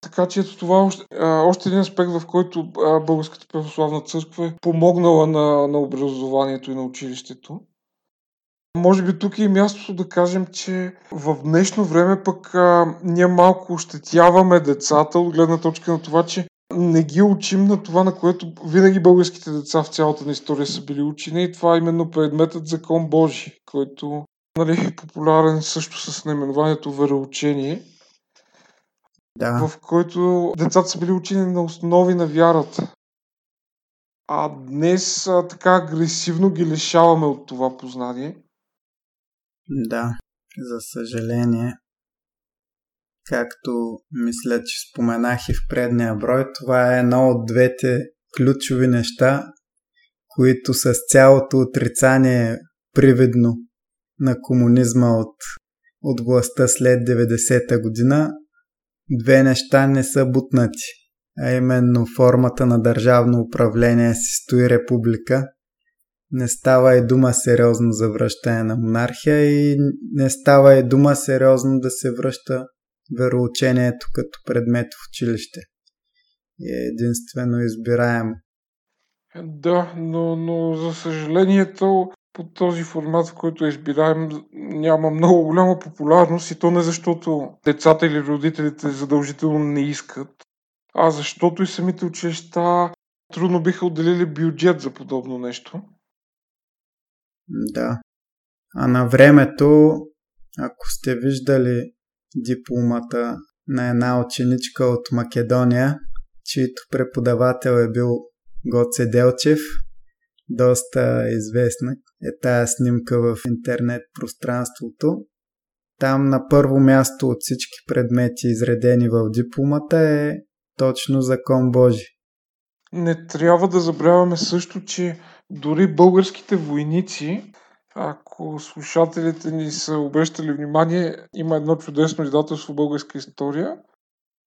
Така че ето това е още, още един аспект, в който Българската православна църква е помогнала на, на образованието и на училището. Може би тук е мястото да кажем, че в днешно време пък а, ние малко ощетяваме децата от гледна точка на това, че не ги учим на това, на което винаги българските деца в цялата на история са били учени и това е именно предметът Закон Божий, който нали, е популярен също с наименованието Вероучение, да. в който децата са били учени на основи на вярата. А днес а, така агресивно ги лишаваме от това познание – да, за съжаление. Както мисля, че споменах и в предния брой, това е едно от двете ключови неща, които с цялото отрицание привидно на комунизма от, от властта след 90-та година, две неща не са бутнати, а именно формата на държавно управление си стои република. Не става и дума сериозно за връщане на монархия и не става и дума сериозно да се връща вероучението като предмет в училище. е единствено избираемо. Да, но, но за съжалението по този формат, в който избираем, няма много голяма популярност и то не защото децата или родителите задължително не искат, а защото и самите училища трудно биха отделили бюджет за подобно нещо. Да. А на времето, ако сте виждали дипломата на една ученичка от Македония, чието преподавател е бил Гоце Делчев, доста известна е тая снимка в интернет пространството. Там на първо място от всички предмети, изредени в дипломата, е точно закон Божи. Не трябва да забравяме също, че дори българските войници, ако слушателите ни са обръщали внимание, има едно чудесно издателство българска история.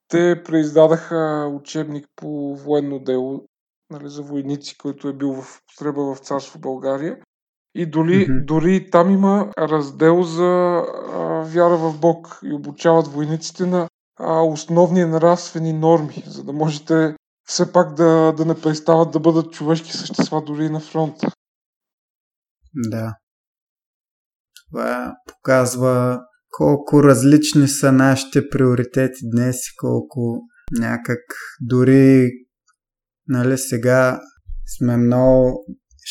Те преиздадаха учебник по военно дело нали, за войници, който е бил в употреба в царство България. И дори, mm-hmm. дори там има раздел за а, вяра в Бог и обучават войниците на а, основни нравствени норми, за да можете все пак да, да не престават да бъдат човешки същества дори и на фронта. Да. Това показва колко различни са нашите приоритети днес и колко някак дори нали, сега сме много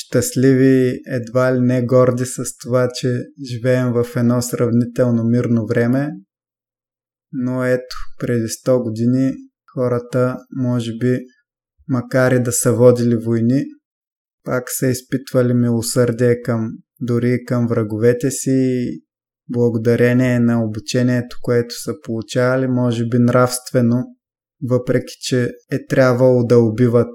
щастливи, едва ли не горди с това, че живеем в едно сравнително мирно време. Но ето, преди 100 години хората, може би, макар и да са водили войни, пак са изпитвали милосърдие към дори към враговете си благодарение на обучението, което са получавали, може би нравствено, въпреки че е трябвало да убиват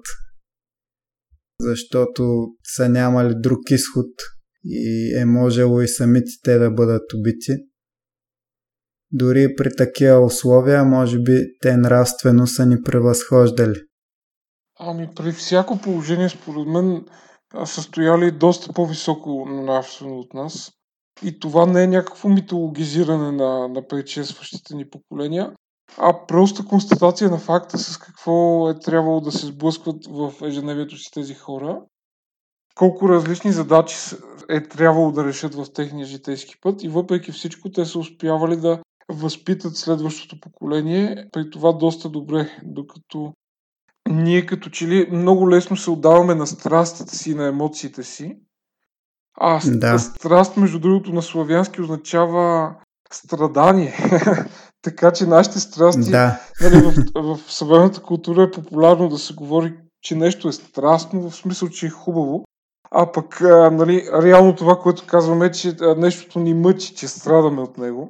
защото са нямали друг изход и е можело и самите те да бъдат убити. Дори при такива условия, може би, те нравствено са ни превъзхождали. Ами при всяко положение, според мен, са стояли доста по-високо нравствено от нас. И това не е някакво митологизиране на, на предшестващите ни поколения, а просто констатация на факта с какво е трябвало да се сблъскват в ежедневието си тези хора, колко различни задачи е трябвало да решат в техния житейски път и въпреки всичко те са успявали да възпитат следващото поколение, при това доста добре, докато ние като че ли много лесно се отдаваме на страстите си на емоциите си. А да. страст, между другото, на славянски означава страдание. така че нашите страсти, да. нали, в, в съвременната култура е популярно да се говори, че нещо е страстно, в смисъл, че е хубаво. А пък, а, нали, реално това, което казваме е, че нещото ни мъчи, че страдаме от него.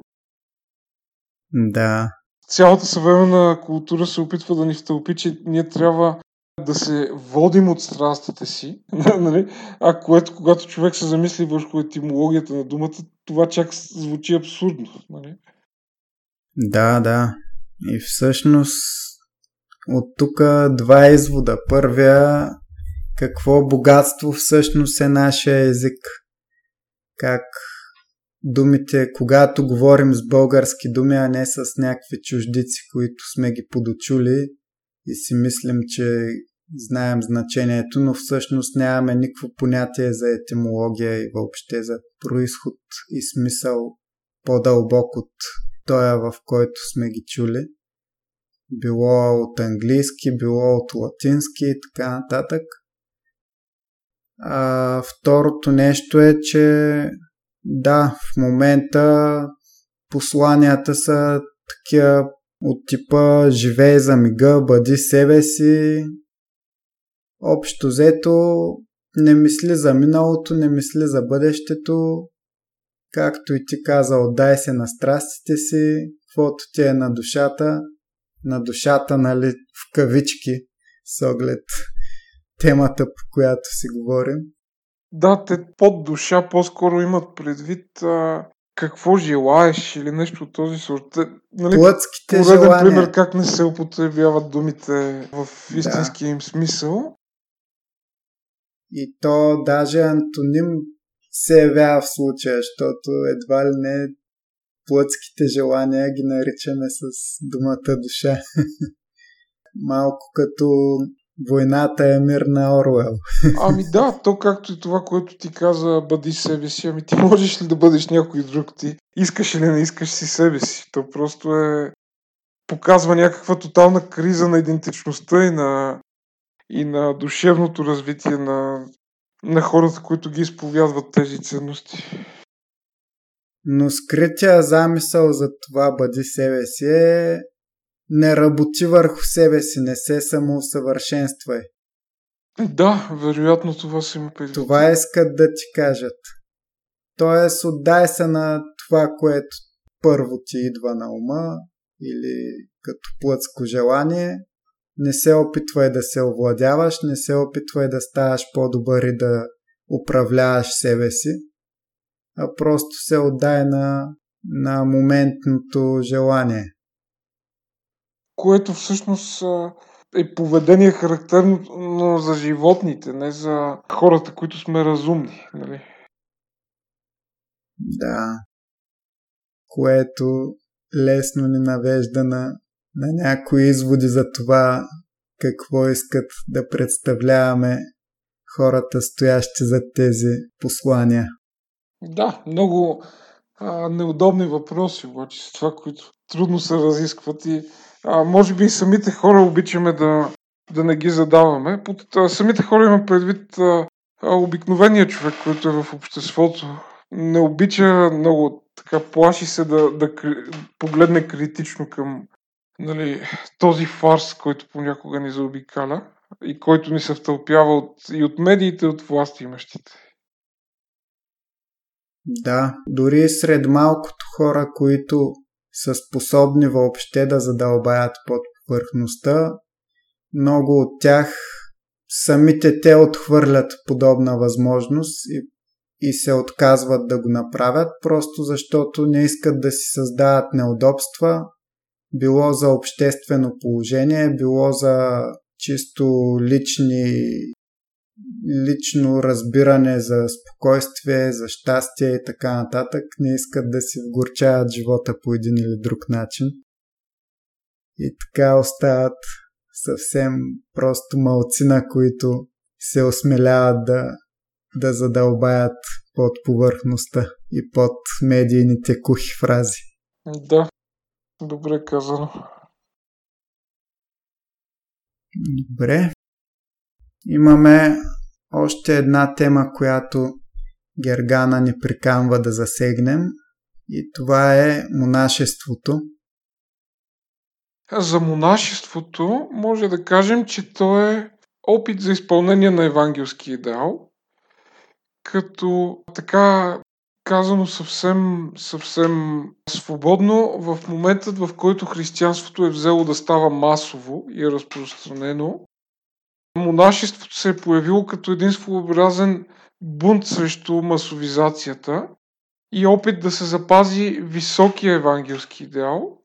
Да. Цялата съвременна култура се опитва да ни втълпи, че ние трябва да се водим от страстите си, нали? а което, когато човек се замисли върху етимологията на думата, това чак звучи абсурдно. Нали? Да, да. И всъщност от тук два извода. Първия, какво богатство всъщност е нашия език. Как думите, когато говорим с български думи, а не с някакви чуждици, които сме ги подочули и си мислим, че знаем значението, но всъщност нямаме никакво понятие за етимология и въобще за происход и смисъл по-дълбок от тоя, в който сме ги чули. Било от английски, било от латински и така нататък. А, второто нещо е, че да, в момента посланията са такива от типа живей за мига, бъди себе си. Общо взето не мисли за миналото, не мисли за бъдещето. Както и ти каза, отдай се на страстите си, каквото ти е на душата, на душата, нали, в кавички, с оглед темата, по която си говорим. Да, те под душа по-скоро имат предвид а, какво желаеш или нещо от този сорт. Нали, Плътските пореден желания. пример как не се употребяват думите в истинския да. им смисъл. И то даже антоним се явява в случая, защото едва ли не плътските желания ги наричаме с думата душа. Малко като Войната е мир на Оруел. Ами да, то както и това, което ти каза, бъди себе си. Ами ти можеш ли да бъдеш някой друг? Ти искаш или не искаш си себе си? То просто е... Показва някаква тотална криза на идентичността и на, и на душевното развитие на, на хората, които ги изповядват тези ценности. Но скрития замисъл за това бъди себе си е не работи върху себе си, не се самоусъвършенствай. Да, вероятно това си има предвид. Това искат да ти кажат. Тоест, отдай се на това, което първо ти идва на ума или като плътско желание. Не се опитвай да се овладяваш, не се опитвай да ставаш по-добър и да управляваш себе си, а просто се отдай на, на моментното желание което всъщност е поведение характерно за животните, не за хората, които сме разумни. Нали? Да. Което лесно ни навежда на, на някои изводи за това какво искат да представляваме хората, стоящи за тези послания. Да, много а, неудобни въпроси, обаче с това, които трудно се разискват и а, може би и самите хора обичаме да, да не ги задаваме. Под а, самите хора има предвид а, а, обикновения човек, който е в обществото. Не обича много, така плаши се да, да погледне критично към нали, този фарс, който понякога ни заобикаля и който ни се втълпява от, и от медиите, и от власти имащите. Да, дори сред малкото хора, които са способни въобще да задълбаят под повърхността. Много от тях самите те отхвърлят подобна възможност и, и се отказват да го направят, просто защото не искат да си създават неудобства, било за обществено положение, било за чисто лични лично разбиране за спокойствие, за щастие и така нататък, не искат да си вгорчават живота по един или друг начин. И така остават съвсем просто малцина, които се осмеляват да, да задълбаят под повърхността и под медийните кухи фрази. Да, добре казано. Добре. Имаме още една тема, която Гергана ни приканва да засегнем и това е монашеството. За монашеството може да кажем, че то е опит за изпълнение на евангелски идеал, като така казано съвсем, съвсем свободно, в моментът в който християнството е взело да става масово и е разпространено, монашеството се е появило като един своеобразен бунт срещу масовизацията и опит да се запази високия евангелски идеал,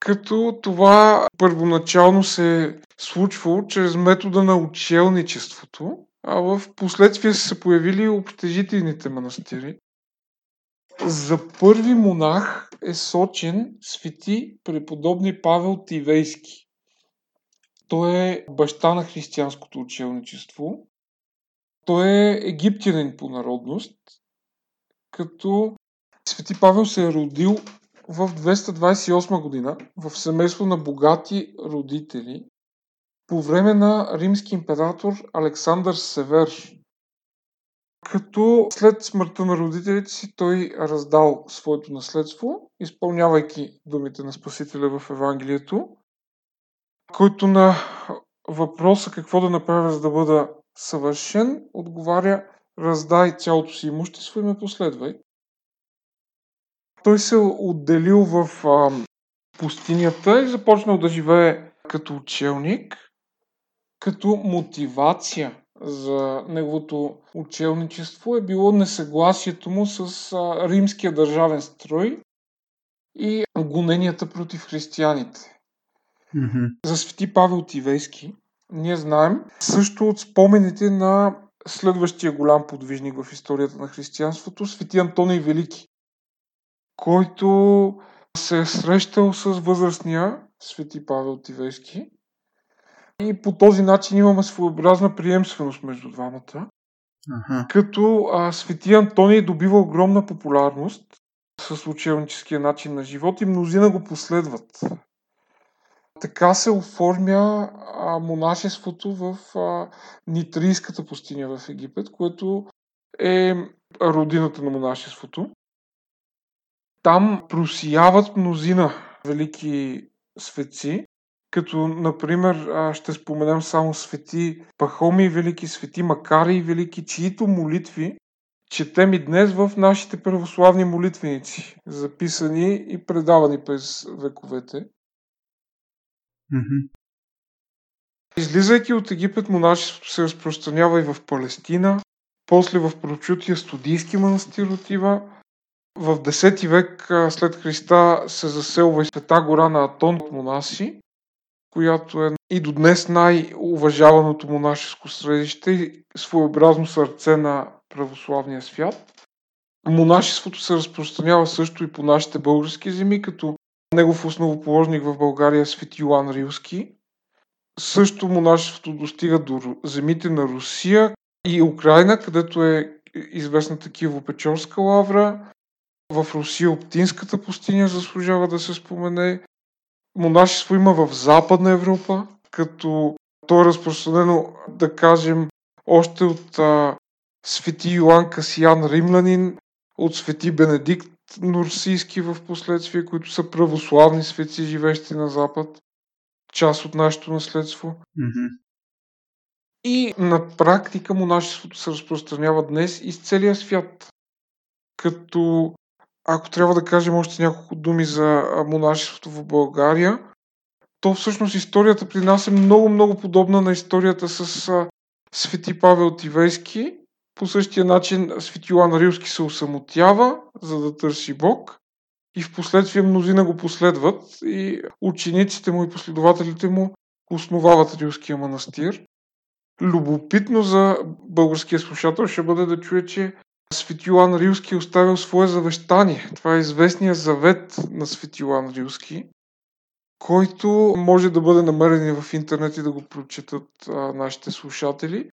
като това първоначално се е случвало чрез метода на учелничеството, а в последствие са се появили общежителните манастири. За първи монах е сочен свети преподобни Павел Тивейски. Той е баща на християнското учелничество. Той е египтянин по народност, като Свети Павел се е родил в 228 година в семейство на богати родители по време на римски император Александър Север. Като след смъртта на родителите си той раздал своето наследство, изпълнявайки думите на Спасителя в Евангелието който на въпроса какво да направя за да бъда съвършен, отговаря раздай цялото си имущество и ме последвай. Той се отделил в а, пустинята и започнал да живее като учелник. Като мотивация за неговото учелничество е било несъгласието му с римския държавен строй и гоненията против християните. Mm-hmm. За свети Павел Тивейски ние знаем също от спомените на следващия голям подвижник в историята на християнството, свети Антоний Велики, който се е срещал с възрастния свети Павел Тивейски и по този начин имаме своеобразна приемственост между двамата. Ага. Като а, свети Антоний добива огромна популярност с учебническия начин на живот и мнозина го последват. Така се оформя а, монашеството в а, Нитрийската пустиня в Египет, което е родината на монашеството. Там просияват мнозина велики светци, като, например, ще споменем само свети Пахоми Велики, свети Макари Велики, чието молитви четем и днес в нашите православни молитвеници, записани и предавани през вековете. Mm-hmm. Излизайки от Египет, монашеството се разпространява и в Палестина, после в прочутия студийски манастир отива. В 10 век след Христа се заселва и света гора на Атон от монаси която е и до днес най-уважаваното монашеско средище и своеобразно сърце на православния свят. Монашеството се разпространява също и по нашите български земи, като негов основоположник в България е свети Йоан Рилски. Също монашеството достига до земите на Русия и Украина, където е известната Киево-Печорска лавра. В Русия Оптинската пустиня заслужава да се спомене монашество има в Западна Европа, като то е разпространено, да кажем, още от а, свети Йоанн Касиян Римлянин, от свети Бенедикт Нурсийски в последствие, които са православни светци, живещи на Запад, част от нашето наследство. Mm-hmm. И на практика монашеството се разпространява днес из целия свят. Като ако трябва да кажем още няколко думи за монашеството в България, то всъщност историята при нас е много, много подобна на историята с Свети Павел Тивейски. По същия начин Свети Йоан Рилски се осамотява, за да търси Бог и в последствие мнозина го последват и учениците му и последователите му основават Рилския манастир. Любопитно за българския слушател ще бъде да чуе, че Свети Йоан Рилски е оставил свое завещание. Това е известния завет на Свети Йоан Рилски, който може да бъде намерен в интернет и да го прочетат а, нашите слушатели,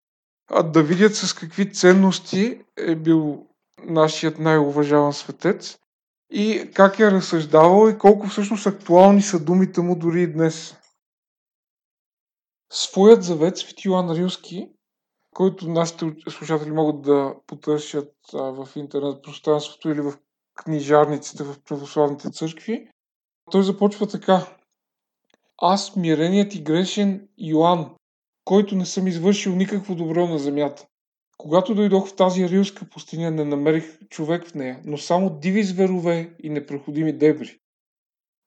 а да видят с какви ценности е бил нашият най-уважаван светец и как е разсъждавал и колко всъщност актуални са думите му дори и днес. Своят завет Свети Йоан Рилски който нашите слушатели могат да потърсят в интернет пространството или в книжарниците в православните църкви. Той започва така. Аз, смиреният и грешен Йоанн, който не съм извършил никакво добро на земята. Когато дойдох в тази рилска пустиня, не намерих човек в нея, но само диви зверове и непроходими дебри.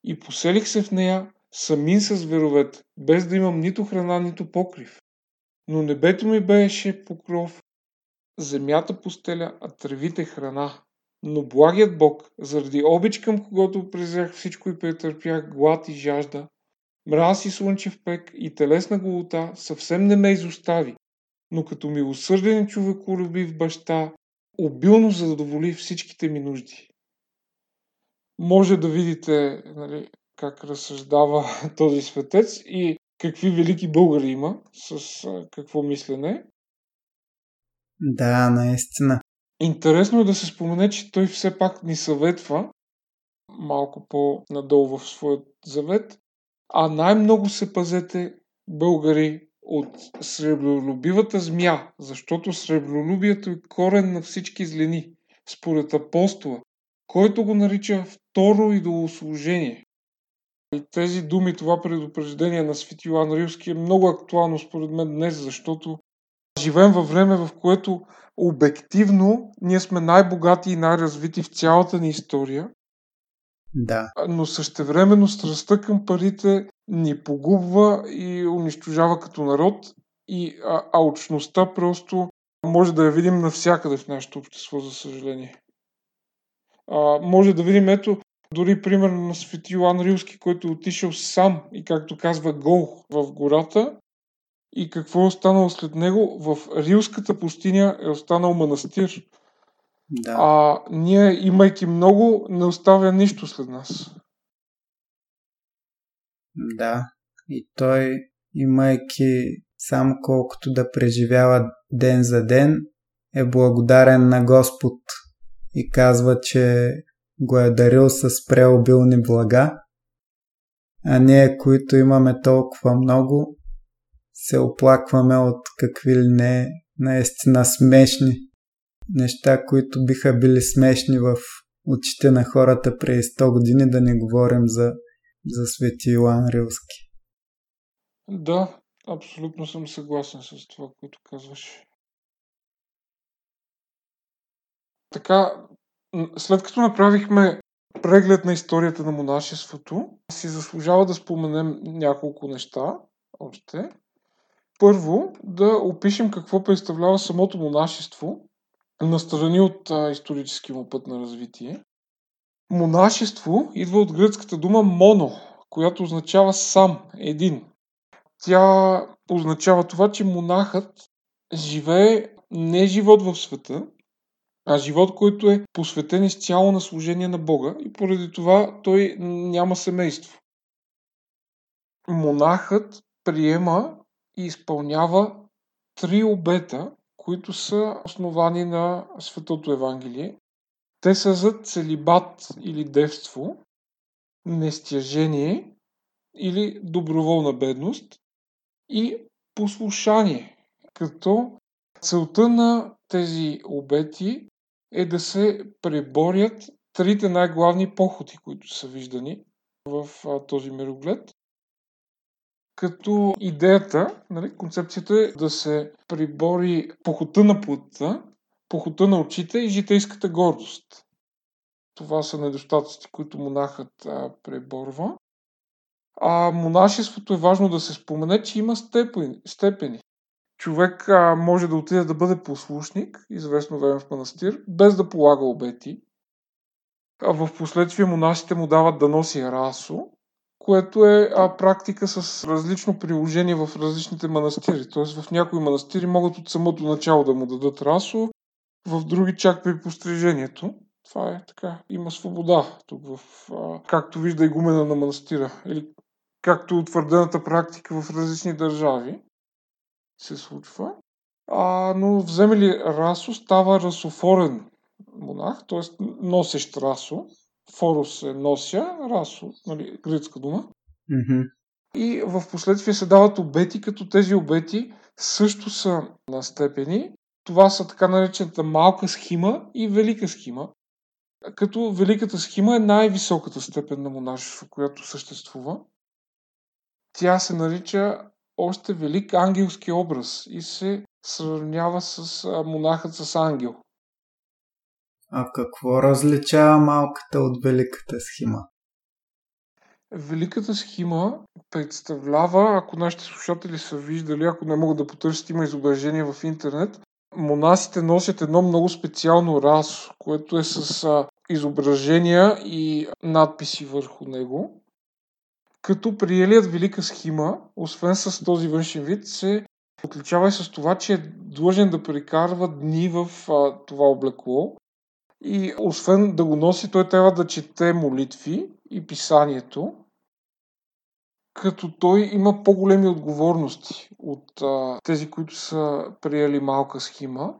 И поселих се в нея самин с зверовете, без да имам нито храна, нито покрив. Но небето ми беше покров, земята постеля, а тревите храна. Но благият Бог, заради обич към когото презрях всичко и претърпях глад и жажда, мраз и слънчев пек и телесна голота, съвсем не ме изостави, но като милосърден човеколюбив баща, обилно задоволи всичките ми нужди. Може да видите нали, как разсъждава този светец и какви велики българи има, с а, какво мислене. Да, наистина. Интересно е да се спомене, че той все пак ни съветва малко по-надолу в своят завет, а най-много се пазете българи от сребролюбивата змия, защото сребролюбието е корен на всички злини, според апостола, който го нарича второ идолослужение. И тези думи, това предупреждение на Свети Йоан Рилски е много актуално според мен днес, защото живеем във време, в което обективно ние сме най-богати и най-развити в цялата ни история. Да. Но същевременно страстта към парите ни погубва и унищожава като народ И а, алчността просто може да я видим навсякъде в нашето общество, за съжаление. А, може да видим, ето, дори пример на Свети Йоан Рилски, който е отишъл сам и както казва гол в гората и какво е останало след него? В Рилската пустиня е останал манастир. Да. А ние, имайки много, не оставя нищо след нас. Да. И той, имайки само колкото да преживява ден за ден, е благодарен на Господ и казва, че го е дарил с преобилни блага, а ние, които имаме толкова много, се оплакваме от какви ли не наистина смешни неща, които биха били смешни в очите на хората преди 100 години, да не говорим за, за Свети Йоан Рилски. Да, абсолютно съм съгласен с това, което казваш. Така, след като направихме преглед на историята на монашеството, си заслужава да споменем няколко неща още. Първо, да опишем какво представлява самото монашество, настрани от исторически му път на развитие. Монашество идва от гръцката дума моно, която означава сам, един. Тя означава това, че монахът живее не живот в света, а живот, който е посветен изцяло на служение на Бога и поради това той няма семейство. Монахът приема и изпълнява три обета, които са основани на Светото Евангелие. Те са за целибат или девство, нестяжение или доброволна бедност и послушание, като целта на тези обети е да се преборят трите най-главни походи, които са виждани в този мироглед. Като идеята, нали, концепцията е да се прибори похота на плътта, похота на очите и житейската гордост. Това са недостатъците, които монахът а, преборва. А монашеството е важно да се спомене, че има степени. Човек а, може да отиде да бъде послушник, известно време в манастир, без да полага обети. А в последствие монасите му дават да носи расо, което е а, практика с различно приложение в различните манастири. Тоест в някои манастири могат от самото начало да му дадат расо, в други чак при пострижението. Това е така. Има свобода тук, в, а, както вижда и гумена на манастира. Или както е утвърдената практика в различни държави се случва. А, но вземе ли расо, става расофорен монах, т.е. носещ расо. Форус е нося, расо, нали, гръцка дума. Mm-hmm. И в последствие се дават обети, като тези обети също са на степени. Това са така наречената малка схима и велика схима. Като великата схима е най-високата степен на монашество, която съществува. Тя се нарича още велик ангелски образ и се сравнява с монахът с ангел. А какво различава малката от великата схима? Великата схима представлява, ако нашите слушатели са виждали, ако не могат да потърсят, има изображение в интернет, монасите носят едно много специално расо, което е с изображения и надписи върху него като приелият велика схима, освен с този външен вид, се отличава и с това, че е длъжен да прекарва дни в а, това облекло. И освен да го носи, той трябва да чете молитви и писанието, като той има по-големи отговорности от а, тези, които са приели малка схима.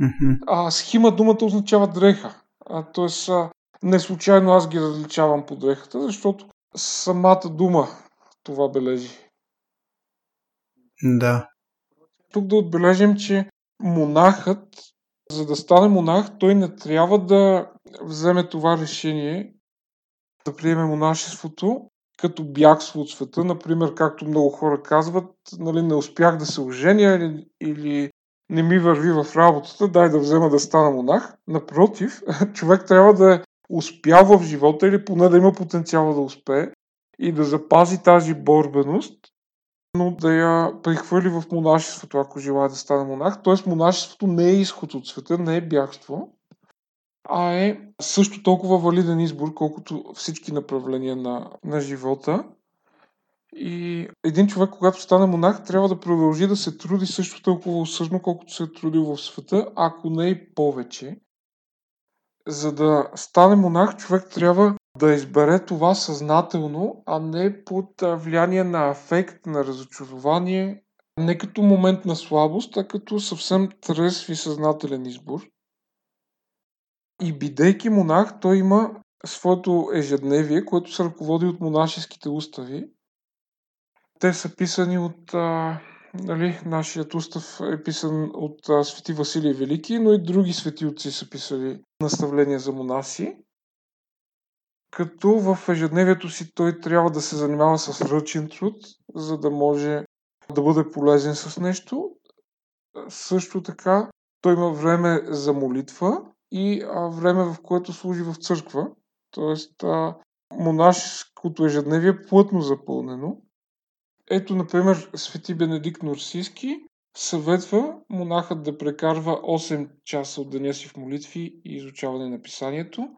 Mm-hmm. А схима думата означава дреха. Тоест, не случайно аз ги различавам по дрехата, защото самата дума това бележи. Да. Тук да отбележим, че монахът, за да стане монах, той не трябва да вземе това решение да приеме монашеството като бягство от света. Например, както много хора казват, нали, не успях да се оженя или, или не ми върви в работата, дай да взема да стана монах. Напротив, човек трябва да е успял в живота или поне да има потенциала да успее и да запази тази борбеност, но да я прехвърли в монашеството, ако желая да стане монах. Тоест монашеството не е изход от света, не е бягство, а е също толкова валиден избор, колкото всички направления на, на живота. И един човек, когато стане монах, трябва да продължи да се труди също толкова усърдно, колкото се е трудил в света, ако не и повече. За да стане монах, човек трябва да избере това съзнателно, а не под влияние на афект, на разочарование, не като момент на слабост, а като съвсем трезв и съзнателен избор. И бидейки монах, той има своето ежедневие, което се ръководи от монашеските устави. Те са писани от а, нали, нашият устав е писан от а, свети Василий Велики, но и други свети отци са писали наставления за монаси. Като в ежедневието си той трябва да се занимава с ръчен труд, за да може да бъде полезен с нещо. Също така той има време за молитва и време в което служи в църква. Тоест монашеското ежедневие е плътно запълнено. Ето, например, свети Бенедикт Норсийски съветва монахът да прекарва 8 часа от деня си в молитви и изучаване на писанието,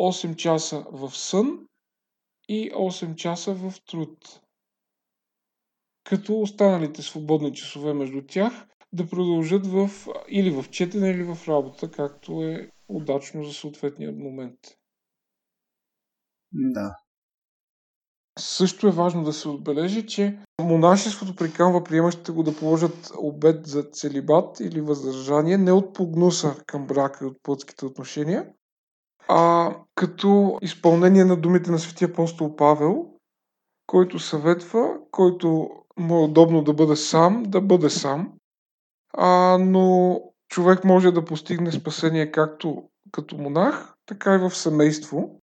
8 часа в сън и 8 часа в труд. Като останалите свободни часове между тях да продължат в, или в четене, или в работа, както е удачно за съответния момент. Да. Също е важно да се отбележи, че монашеството приканва приемащите го да положат обед за целибат или въздържание не от погнуса към брака и от плътските отношения, а като изпълнение на думите на светия апостол Павел, който съветва, който му е удобно да бъде сам, да бъде сам, а, но човек може да постигне спасение както като монах, така и в семейство,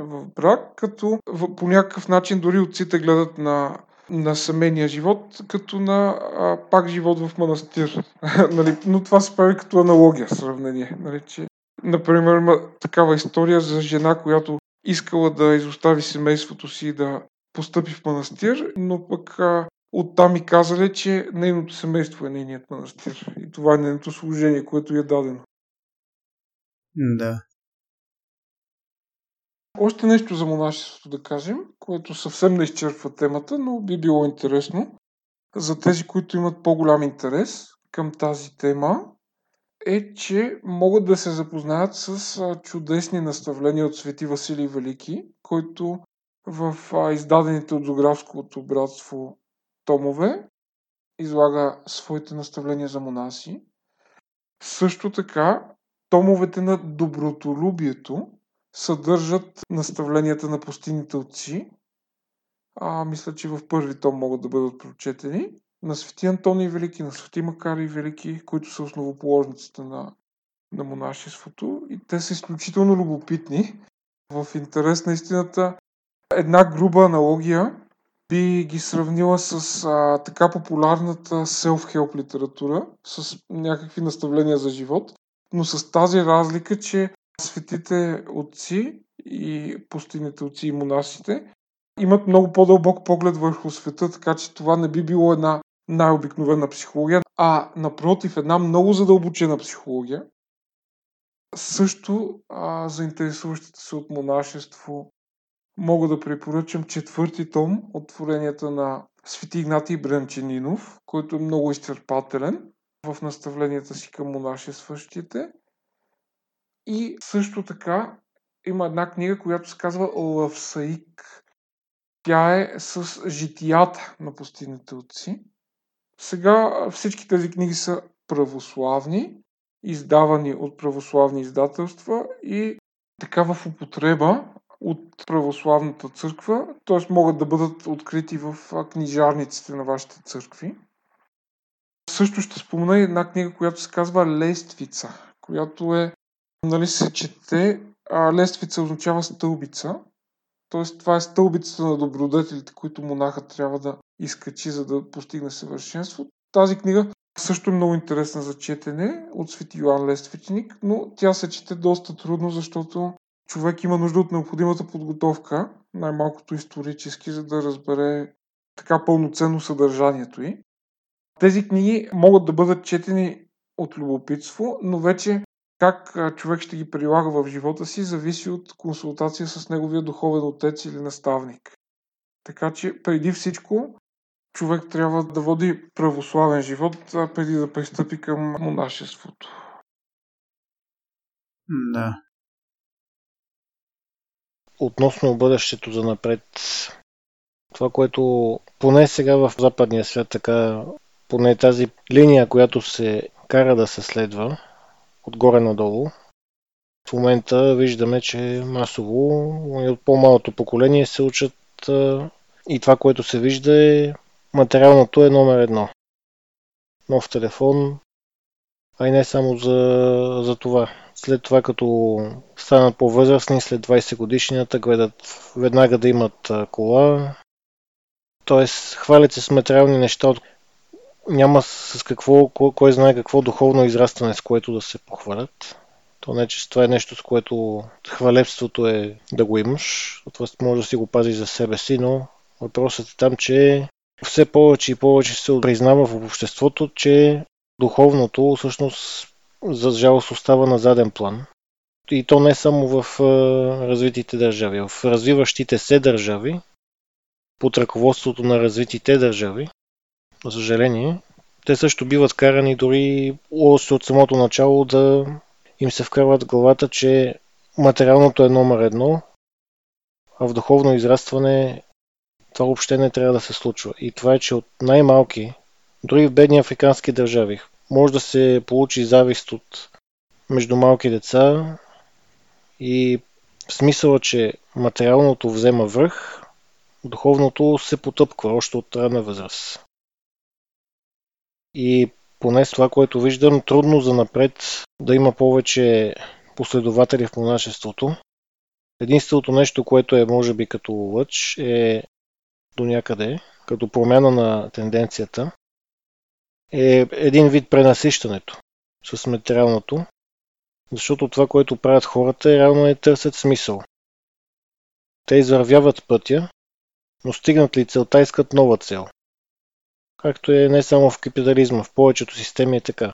в брак, като по някакъв начин дори отците гледат на, на семейния живот, като на а, пак живот в манастир. нали? Но това се прави като аналогия, сравнение. Нали? Че, например, има такава история за жена, която искала да изостави семейството си и да постъпи в манастир, но пък а, оттам и казали, че нейното семейство е нейният манастир. И това е нейното служение, което е дадено. Да. Още нещо за монашеството да кажем, което съвсем не изчерпва темата, но би било интересно. За тези, които имат по-голям интерес към тази тема, е, че могат да се запознаят с чудесни наставления от Свети Василий Велики, който в издадените от Зографското братство томове излага своите наставления за монаси. Също така, томовете на добротолюбието съдържат наставленията на пустините отци. А, мисля, че в първи том могат да бъдат прочетени. На Свети Антоний Велики, на Свети Макари Велики, които са основоположниците на, на монашеството. И те са изключително любопитни. В интерес на истината, една груба аналогия би ги сравнила с а, така популярната self-help литература, с някакви наставления за живот, но с тази разлика, че светите отци и пустините отци и монасите имат много по-дълбок поглед върху света, така че това не би било една най-обикновена психология, а напротив една много задълбочена психология. Също а, заинтересуващите се от монашество мога да препоръчам четвърти том от творенията на Свети Игнатий Брянченинов, който е много изчерпателен в наставленията си към монашестващите. И също така има една книга, която се казва Лавсаик. Тя е с житията на пустинните отци. Сега всички тези книги са православни, издавани от православни издателства и така в употреба от православната църква, т.е. могат да бъдат открити в книжарниците на вашите църкви. Също ще спомена една книга, която се казва Лествица, която е нали, се чете, а лествица означава стълбица. Тоест, това е стълбицата на добродетелите, които монахът трябва да изкачи, за да постигне съвършенство. Тази книга също е много интересна за четене от Свети Йоан Лествичник, но тя се чете доста трудно, защото човек има нужда от необходимата подготовка, най-малкото исторически, за да разбере така пълноценно съдържанието й. Тези книги могат да бъдат четени от любопитство, но вече как човек ще ги прилага в живота си, зависи от консултация с неговия духовен отец или наставник. Така че преди всичко човек трябва да води православен живот, преди да пристъпи към монашеството. Да. Относно бъдещето за напред, това, което поне сега в западния свят, така, поне тази линия, която се кара да се следва, отгоре надолу, в момента виждаме, че масово и от по-малото поколение се учат и това, което се вижда е материалното е номер едно. Нов телефон, а и не само за, за това. След това, като станат по-възрастни, след 20 годишнината, гледат веднага да имат кола. Тоест, хвалят се с материални неща, няма с какво, кой знае какво духовно израстване, с което да се похвалят. То не, че това е нещо, с което хвалебството е да го имаш. Това може да си го пазиш за себе си, но въпросът е там, че все повече и повече се признава в обществото, че духовното всъщност за жалост остава на заден план. И то не само в развитите държави. В развиващите се държави, под ръководството на развитите държави, за съжаление, те също биват карани дори още от самото начало да им се вкарват главата, че материалното е номер едно, а в духовно израстване това въобще не трябва да се случва. И това е, че от най-малки, дори в бедни африкански държави, може да се получи завист от между малки деца и в смисъла, че материалното взема връх, духовното се потъпква още от ранна възраст. И поне с това, което виждам, трудно за напред да има повече последователи в монашеството. Единственото нещо, което е може би като лъч е до някъде, като промяна на тенденцията, е един вид пренасищането с материалното, защото това, което правят хората, е реално е търсят смисъл. Те извървяват пътя, но стигнат ли целта, искат нова цел. Както е не само в капитализма, в повечето системи е така.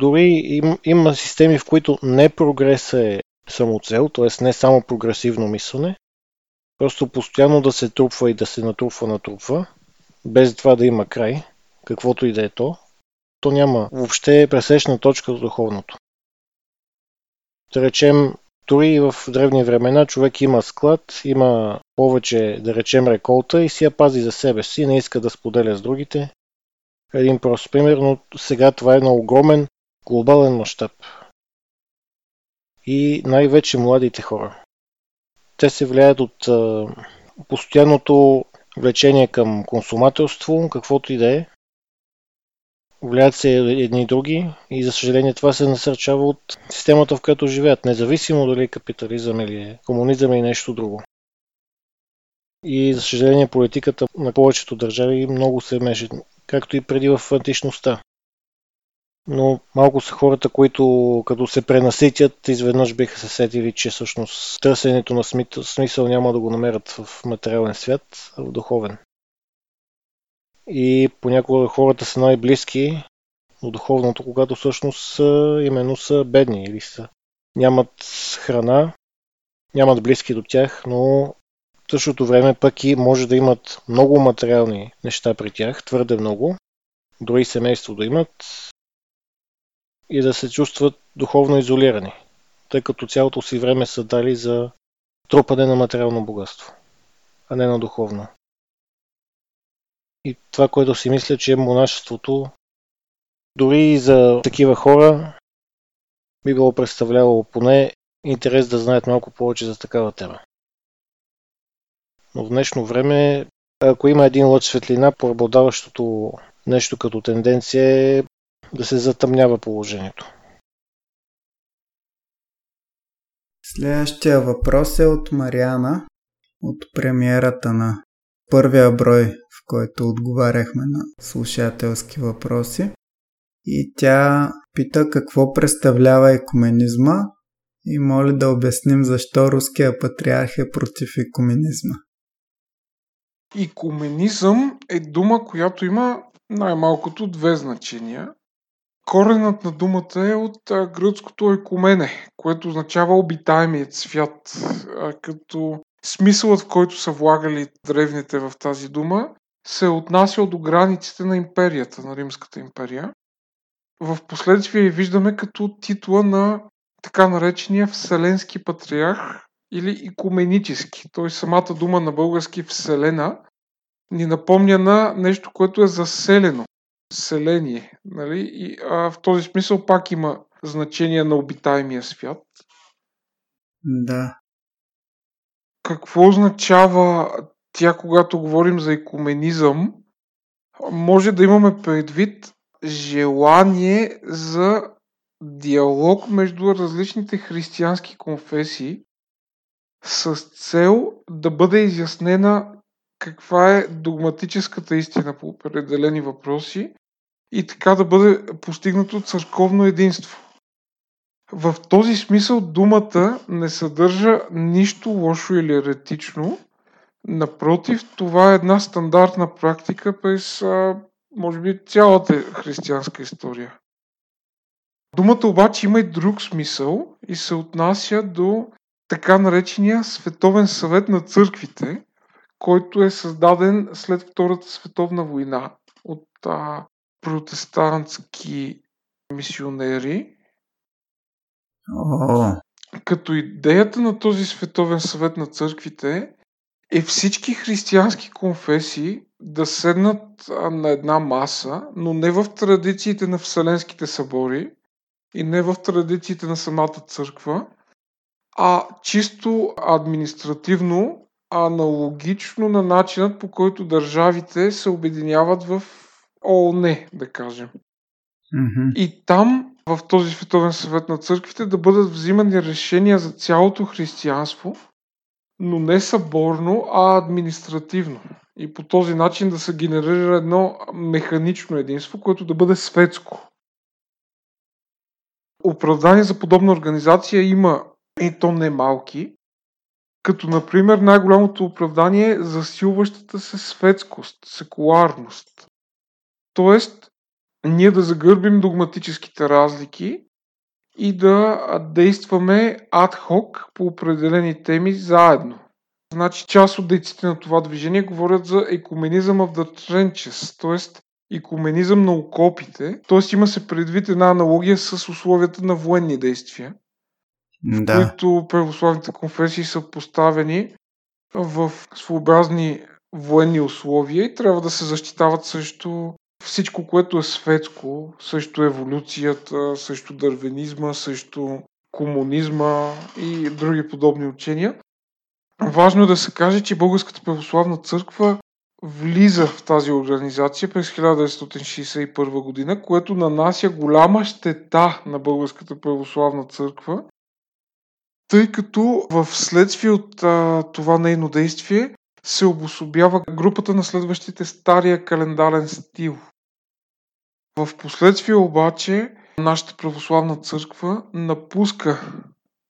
Дори им, има системи, в които не прогреса е самоцел, т.е. не само прогресивно мислене, просто постоянно да се трупва и да се натрупва, натрупва, без това да има край, каквото и да е то, то няма въобще пресечна точка до духовното. Да речем, дори в древни времена човек има склад, има повече, да речем, реколта и си я пази за себе си, не иска да споделя с другите. Един прост пример, но сега това е на огромен глобален мащаб. И най-вече младите хора. Те се влияят от постоянното влечение към консумателство, каквото и да е. Влияят се едни и други и за съжаление това се насърчава от системата, в която живеят, независимо дали е капитализъм или е комунизъм или нещо друго. И за съжаление политиката на повечето държави много се меше, както и преди в античността. Но малко са хората, които като се пренаситят, изведнъж биха се сетили, че всъщност търсенето на смисъл няма да го намерят в материален свят, а в духовен. И понякога хората са най-близки до духовното, когато всъщност именно са бедни или са, нямат храна, нямат близки до тях, но в същото време пък и може да имат много материални неща при тях, твърде много, дори семейство да имат, и да се чувстват духовно изолирани, тъй като цялото си време са дали за трупане на материално богатство, а не на духовно. И това, което си мисля, че монашеството дори и за такива хора би било представлявало поне интерес да знаят малко повече за такава тема. Но в днешно време, ако има един лъч светлина, преобладаващото нещо като тенденция е да се затъмнява положението. Следващия въпрос е от Мариана, от премиерата на първия брой, в който отговаряхме на слушателски въпроси. И тя пита какво представлява екуменизма и моли да обясним защо руския патриарх е против екуменизма. Икуменизъм е дума, която има най-малкото две значения. Коренът на думата е от гръцкото екумене, което означава обитаемият свят, като смисълът, в който са влагали древните в тази дума, се е отнасял до границите на империята, на Римската империя. В последствие виждаме като титла на така наречения Вселенски патриарх или икуменически. Той самата дума на български Вселена ни напомня на нещо, което е заселено. Селение. Нали? И, а, в този смисъл пак има значение на обитаемия свят. Да. Какво означава тя, когато говорим за екуменизъм? Може да имаме предвид желание за диалог между различните християнски конфесии с цел да бъде изяснена каква е догматическата истина по определени въпроси и така да бъде постигнато църковно единство. В този смисъл думата не съдържа нищо лошо или еретично. Напротив, това е една стандартна практика през, може би, цялата християнска история. Думата обаче има и друг смисъл и се отнася до така наречения Световен съвет на църквите, който е създаден след Втората световна война от а, протестантски мисионери. О. Като идеята на този Световен съвет на църквите е всички християнски конфесии да седнат на една маса, но не в традициите на Вселенските събори и не в традициите на самата църква, а чисто административно аналогично на начинът по който държавите се обединяват в ООН, да кажем. Mm-hmm. И там, в този Световен съвет на църквите, да бъдат взимани решения за цялото християнство, но не съборно, а административно. И по този начин да се генерира едно механично единство, което да бъде светско. Оправдание за подобна организация има и то не малки, като например най-голямото оправдание е засилващата се светскост, секуларност. Тоест, ние да загърбим догматическите разлики и да действаме адхок по определени теми заедно. Значи част от дейците на това движение говорят за екуменизъм of the trenches, т.е. екуменизъм на окопите, т.е. има се предвид една аналогия с условията на военни действия да. които православните конфесии са поставени в своеобразни военни условия и трябва да се защитават срещу всичко, което е светско, срещу еволюцията, срещу дървенизма, срещу комунизма и други подобни учения. Важно е да се каже, че Българската православна църква влиза в тази организация през 1961 година, което нанася голяма щета на Българската православна църква, тъй като в следствие от а, това нейно действие се обособява групата на следващите стария календарен стил. В последствие обаче нашата православна църква напуска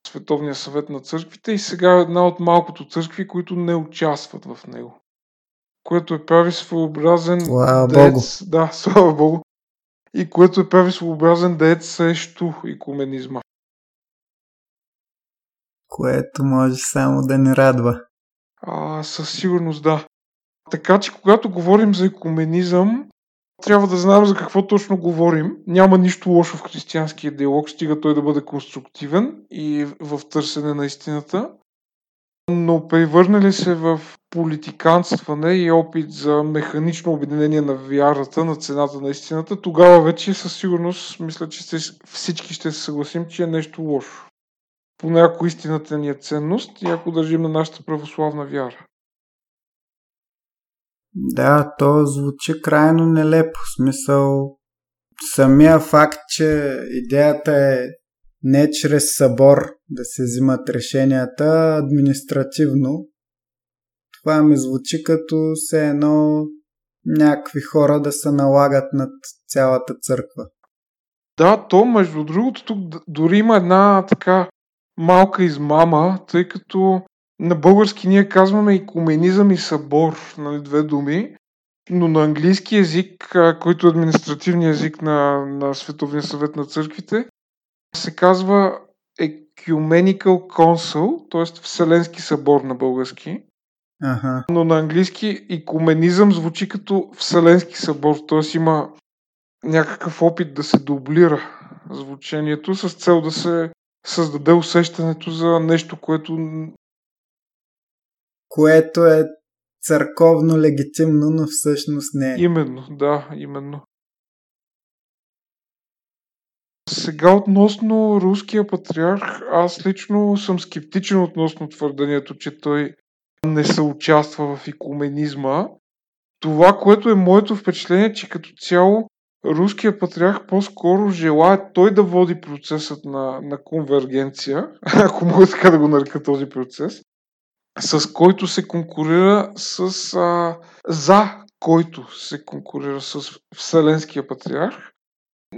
Световния съвет на църквите и сега е една от малкото църкви, които не участват в него. Което е прави своеобразен Слава дец, да, слава Богу, и което е прави своеобразен дец срещу икуменизма което може само да ни радва. А, със сигурност да. Така че, когато говорим за екуменизъм, трябва да знаем за какво точно говорим. Няма нищо лошо в християнския диалог, стига той да бъде конструктивен и в търсене на истината. Но превърнали се в политиканстване и опит за механично обединение на вярата на цената на истината, тогава вече със сигурност мисля, че всички ще се съгласим, че е нещо лошо поне ако истината ни е ценност и ако държим на нашата православна вяра. Да, то звучи крайно нелепо. Смисъл, самия факт, че идеята е не чрез събор да се взимат решенията административно, това ми звучи като все едно някакви хора да се налагат над цялата църква. Да, то между другото тук дори има една така малка измама, тъй като На български ние казваме икуменизъм и събор, нали, две думи, но на английски язик, който е административният език на, на Световния съвет на църквите, се казва Ecumenical Council, т.е. Вселенски събор на български. Ага. Но на английски икуменизъм звучи като Вселенски събор, т.е. има някакъв опит да се дублира звучението с цел да се създаде усещането за нещо, което... Което е църковно легитимно, но всъщност не е. Именно, да, именно. Сега относно руския патриарх, аз лично съм скептичен относно твърдението, че той не се участва в икуменизма. Това, което е моето впечатление, че като цяло руският патриарх по-скоро желая той да води процесът на, на конвергенция, ако мога така да го нарека този процес, с който се конкурира с... А, за който се конкурира с Вселенския патриарх.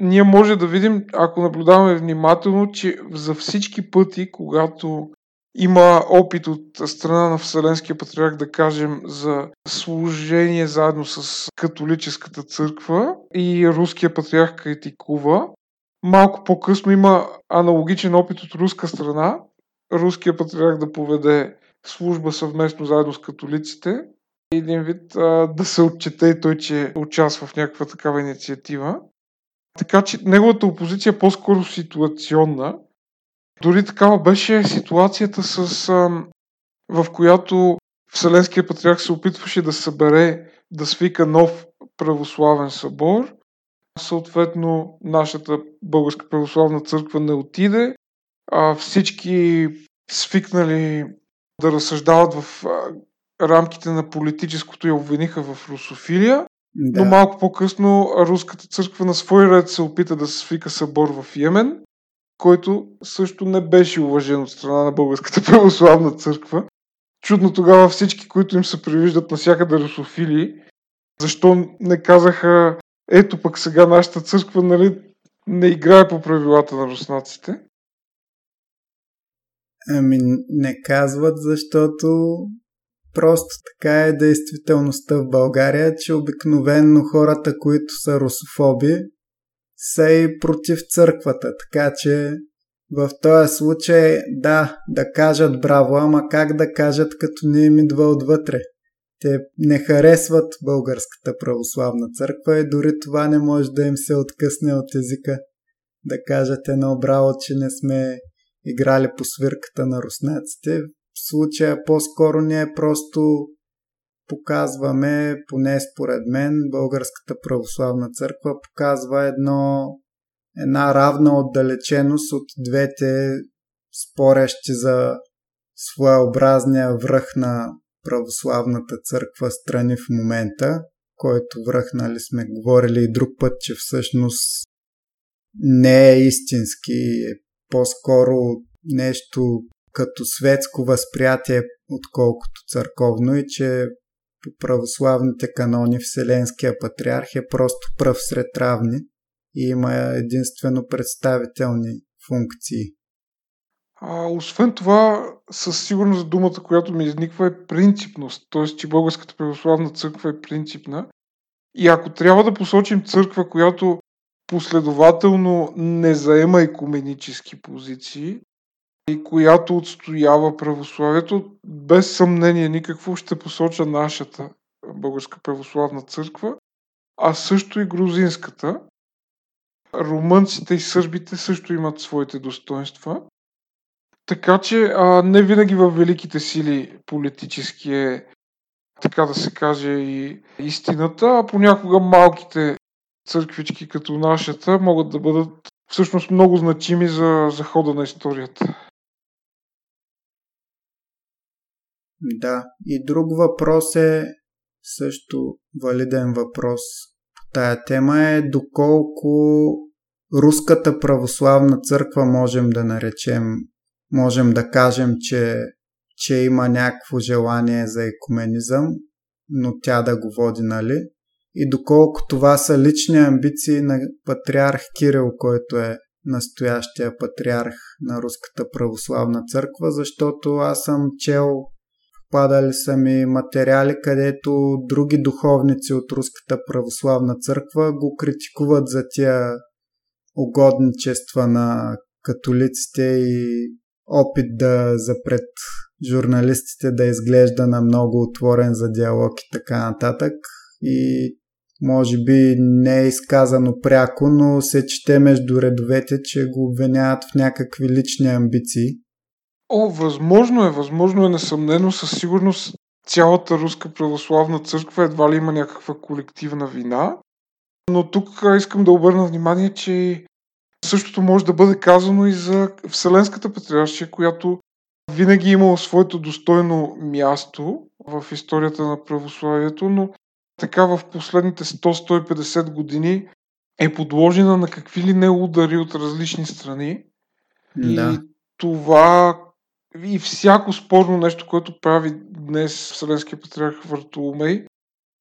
Ние може да видим, ако наблюдаваме внимателно, че за всички пъти, когато има опит от страна на Вселенския патриарх, да кажем, за служение заедно с католическата църква и руския патриарх критикува. Малко по-късно има аналогичен опит от руска страна, руския патриарх да поведе служба съвместно заедно с католиците. Един вид а, да се отчете и той, че участва в някаква такава инициатива. Така че неговата опозиция е по-скоро ситуационна, дори такава беше ситуацията, с, а, в която Вселенския патриарх се опитваше да събере, да свика нов православен събор. Съответно, нашата Българска православна църква не отиде. А всички свикнали да разсъждават в рамките на политическото я обвиниха в русофилия. Да. Но малко по-късно руската църква на свой ред се опита да свика събор в Йемен който също не беше уважен от страна на Българската православна църква. Чудно тогава всички, които им се привиждат навсякъде русофили, защо не казаха, ето пък сега нашата църква нали, не играе по правилата на руснаците? Ами не казват, защото просто така е действителността в България, че обикновенно хората, които са русофоби, са и против църквата, така че в този случай да, да кажат браво, ама как да кажат като не им идва отвътре. Те не харесват българската православна църква и дори това не може да им се откъсне от езика. Да кажат едно браво, че не сме играли по свирката на руснаците. В случая по-скоро не е просто показваме, поне според мен, Българската православна църква показва едно, една равна отдалеченост от двете спорещи за своеобразния връх на православната църква страни в момента, който връх, нали сме говорили и друг път, че всъщност не е истински, е по-скоро нещо като светско възприятие, отколкото църковно и че по православните канони Вселенския патриарх е просто пръв сред равни и има единствено представителни функции. А, освен това, със сигурност думата, която ми изниква е принципност, т.е. че Българската православна църква е принципна. И ако трябва да посочим църква, която последователно не заема екуменически позиции, и която отстоява православието, без съмнение никакво ще посоча нашата Българска православна църква, а също и грузинската. Румънците и сърбите също имат своите достоинства. Така че а, не винаги в великите сили политически е, така да се каже, и истината, а понякога малките църквички като нашата могат да бъдат всъщност много значими за, за хода на историята. Да, и друг въпрос е също валиден въпрос по тая тема е доколко руската православна църква можем да наречем, можем да кажем, че, че има някакво желание за екуменизъм, но тя да го води, нали? И доколко това са лични амбиции на патриарх Кирил, който е настоящия патриарх на Руската православна църква, защото аз съм чел Падали са ми материали, където други духовници от Руската православна църква го критикуват за тия угодничества на католиците и опит да запред журналистите да изглежда на много отворен за диалог и така нататък. И може би не е изказано пряко, но се чете между редовете, че го обвиняват в някакви лични амбиции. О, възможно е, възможно е, несъмнено, със сигурност цялата руска православна църква едва ли има някаква колективна вина. Но тук искам да обърна внимание, че същото може да бъде казано и за Вселенската патриаршия, която винаги е имала своето достойно място в историята на православието, но така в последните 100-150 години е подложена на какви ли не удари от различни страни. Да. И това и всяко спорно нещо, което прави днес Вселенския патриарх Вартоломей,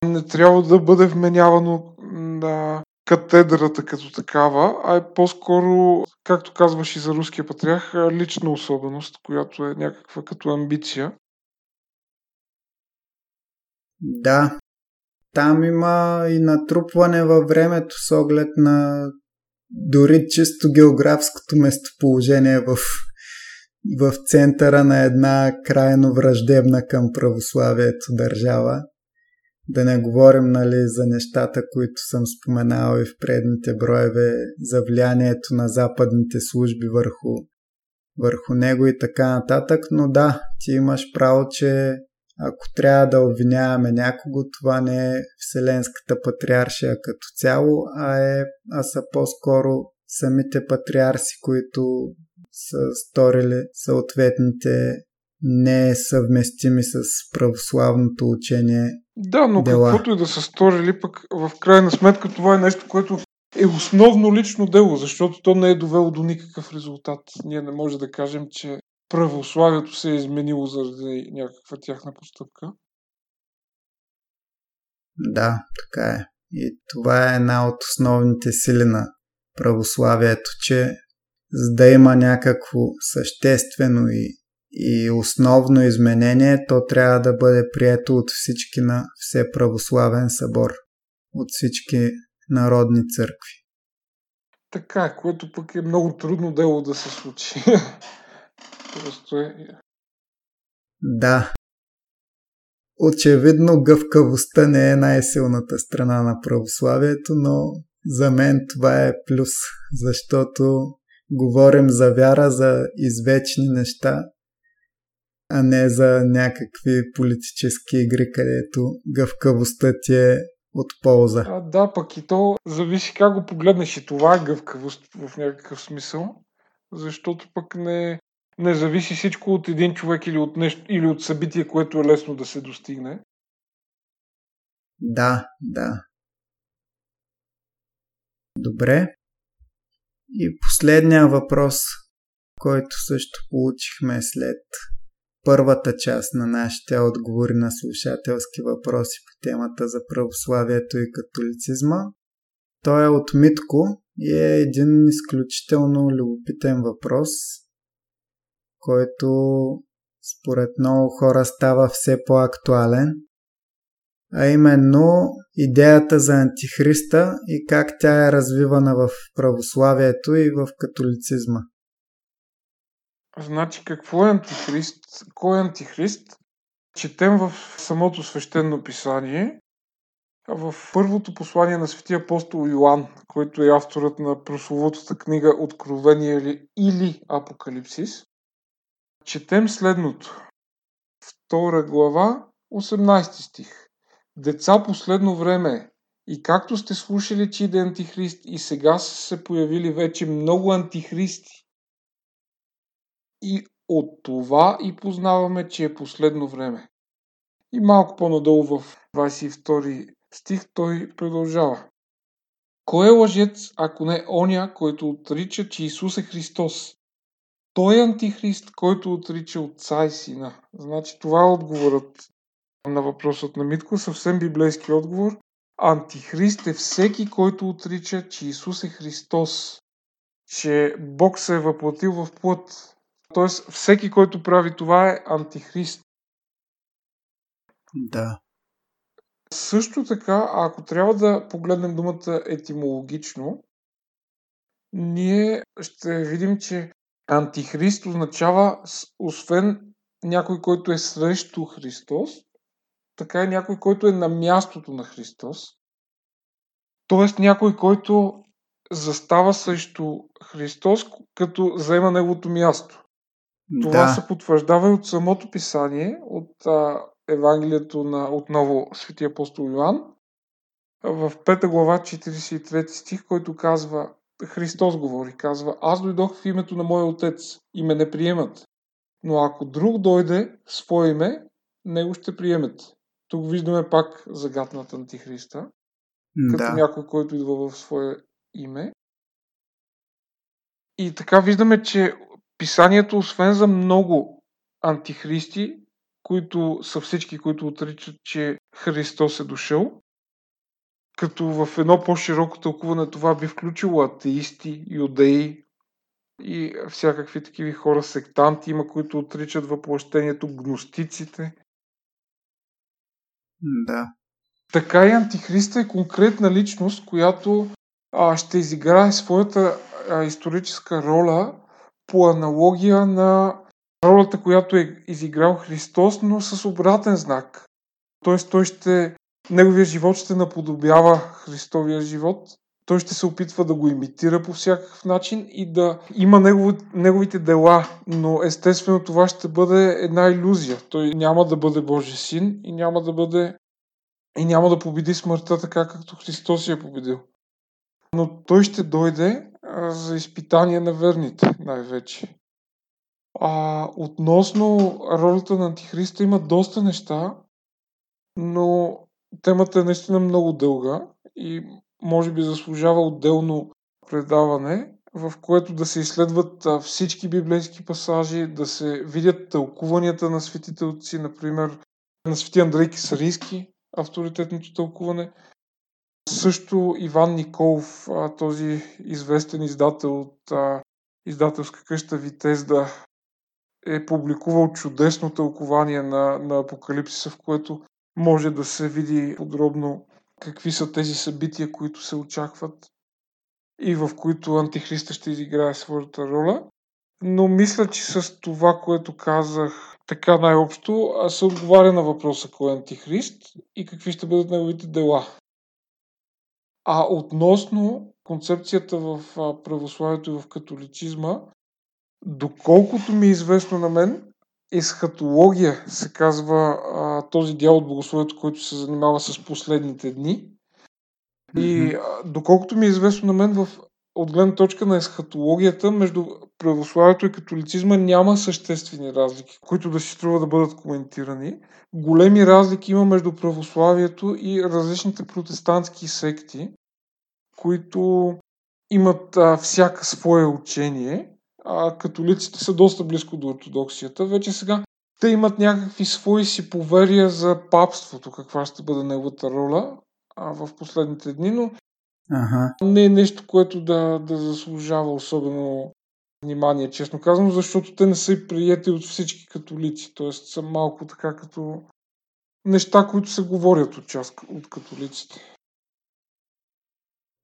не трябва да бъде вменявано на катедрата като такава, а е по-скоро, както казваш и за руския патриарх, лична особеност, която е някаква като амбиция. Да, там има и натрупване във времето с оглед на дори чисто географското местоположение в, в центъра на една крайно враждебна към православието държава. Да не говорим нали, за нещата, които съм споменал и в предните броеве, за влиянието на западните служби върху, върху него и така нататък. Но да, ти имаш право, че ако трябва да обвиняваме някого, това не е Вселенската патриаршия като цяло, а, е, а са по-скоро самите патриарси, които са сторили съответните не съвместими с православното учение Да, но дела. каквото и да са сторили, пък в крайна сметка това е нещо, което е основно лично дело, защото то не е довело до никакъв резултат. Ние не може да кажем, че православието се е изменило заради някаква тяхна постъпка. Да, така е. И това е една от основните сили на православието, че за да има някакво съществено и, и основно изменение, то трябва да бъде прието от всички на все православен събор, от всички народни църкви. Така което пък е много трудно дело да се случи. Просто е... Да. Очевидно гъвкавостта не е най-силната страна на православието, но за мен това е плюс, защото говорим за вяра, за извечни неща, а не за някакви политически игри, където гъвкавостта ти е от полза. А, да, пък и то зависи как го погледнеш и това е гъвкавост в някакъв смисъл, защото пък не, не зависи всичко от един човек или от, нещо, или от събитие, което е лесно да се достигне. Да, да. Добре. И последния въпрос, който също получихме след първата част на нашите отговори на слушателски въпроси по темата за православието и католицизма. Той е от Митко и е един изключително любопитен въпрос, който според много хора става все по-актуален, а именно идеята за антихриста и как тя е развивана в православието и в католицизма. Значи, какво е антихрист? Кой е антихрист? Четем в самото свещено писание, в първото послание на светия апостол Йоанн, който е авторът на прословутата книга Откровение или Апокалипсис, четем следното. Втора глава, 18 стих. Деца последно време, и както сте слушали, че иде антихрист, и сега са се появили вече много антихристи. И от това и познаваме, че е последно време. И малко по-надолу в 22 стих той продължава. Кой е лъжец, ако не оня, който отрича, че Исус е Христос? Той е антихрист, който отрича Отца и Сина. Значи това е отговорът на въпросът на Митко, съвсем библейски отговор. Антихрист е всеки, който отрича, че Исус е Христос. че Бог се е въплатил в плът. Тоест, всеки, който прави това е антихрист. Да. Също така, ако трябва да погледнем думата етимологично, ние ще видим, че антихрист означава освен някой, който е срещу Христос, така и някой, който е на мястото на Христос. Тоест някой, който застава срещу Христос, като заема неговото място. Това да. се потвърждава и от самото писание, от а, Евангелието на отново Светия апостол Йоанн, в 5 глава 43 стих, който казва, Христос говори, казва, аз дойдох в името на моя отец и ме не приемат. Но ако друг дойде в свое име, него ще приемете. Тук виждаме пак загадната антихриста, като Да. някой, който идва в свое име. И така виждаме, че писанието, освен за много антихристи, които са всички, които отричат, че Христос е дошъл, като в едно по-широко тълкуване това би включило атеисти, юдеи и всякакви такива хора, сектанти има, които отричат въплъщението, гностиците. Да. Така и Антихриста е конкретна личност, която а, ще изиграе своята а, историческа роля по аналогия на ролята, която е изиграл Христос, но с обратен знак. Тоест той ще, неговия живот ще наподобява Христовия живот. Той ще се опитва да го имитира по всякакъв начин и да има негови, неговите дела, но естествено това ще бъде една иллюзия. Той няма да бъде Божий син и няма да бъде и няма да победи смъртта така, както Христос я е победил. Но той ще дойде за изпитание на верните, най-вече. А, относно ролята на Антихриста има доста неща, но темата е наистина много дълга и може би заслужава отделно предаване, в което да се изследват всички библейски пасажи, да се видят тълкуванията на светите отци, например на свети Андрей Кисарийски, авторитетното тълкуване. Също Иван Николов, този известен издател от издателска къща Витезда, е публикувал чудесно тълкование на, на Апокалипсиса, в което може да се види подробно какви са тези събития, които се очакват и в които Антихриста ще изиграе своята роля. Но мисля, че с това, което казах така най-общо, се отговаря на въпроса кой е Антихрист и какви ще бъдат неговите дела. А относно концепцията в православието и в католицизма, доколкото ми е известно на мен, есхатология се казва а, този дял от богословието, който се занимава с последните дни. И а, доколкото ми е известно на мен, в, от гледна точка на есхатологията, между православието и католицизма няма съществени разлики, които да си струва да бъдат коментирани. Големи разлики има между православието и различните протестантски секти, които имат а, всяка свое учение а католиците са доста близко до ортодоксията. Вече сега те имат някакви свои си поверия за папството, каква ще бъде неговата роля а, в последните дни, но ага. не е нещо, което да, да заслужава особено внимание, честно казвам, защото те не са и приети от всички католици, т.е. са малко така като неща, които се говорят от част от католиците.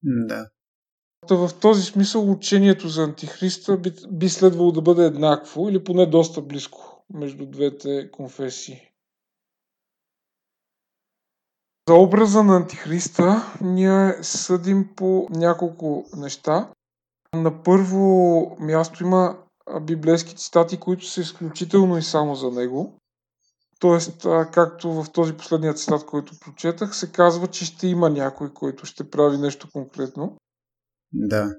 Да. Та в този смисъл учението за Антихриста би, би следвало да бъде еднакво или поне доста близко между двете конфесии. За образа на Антихриста ние съдим по няколко неща. На първо място има библейски цитати, които са изключително и само за него. Тоест, както в този последния цитат, който прочетах, се казва, че ще има някой, който ще прави нещо конкретно. Да.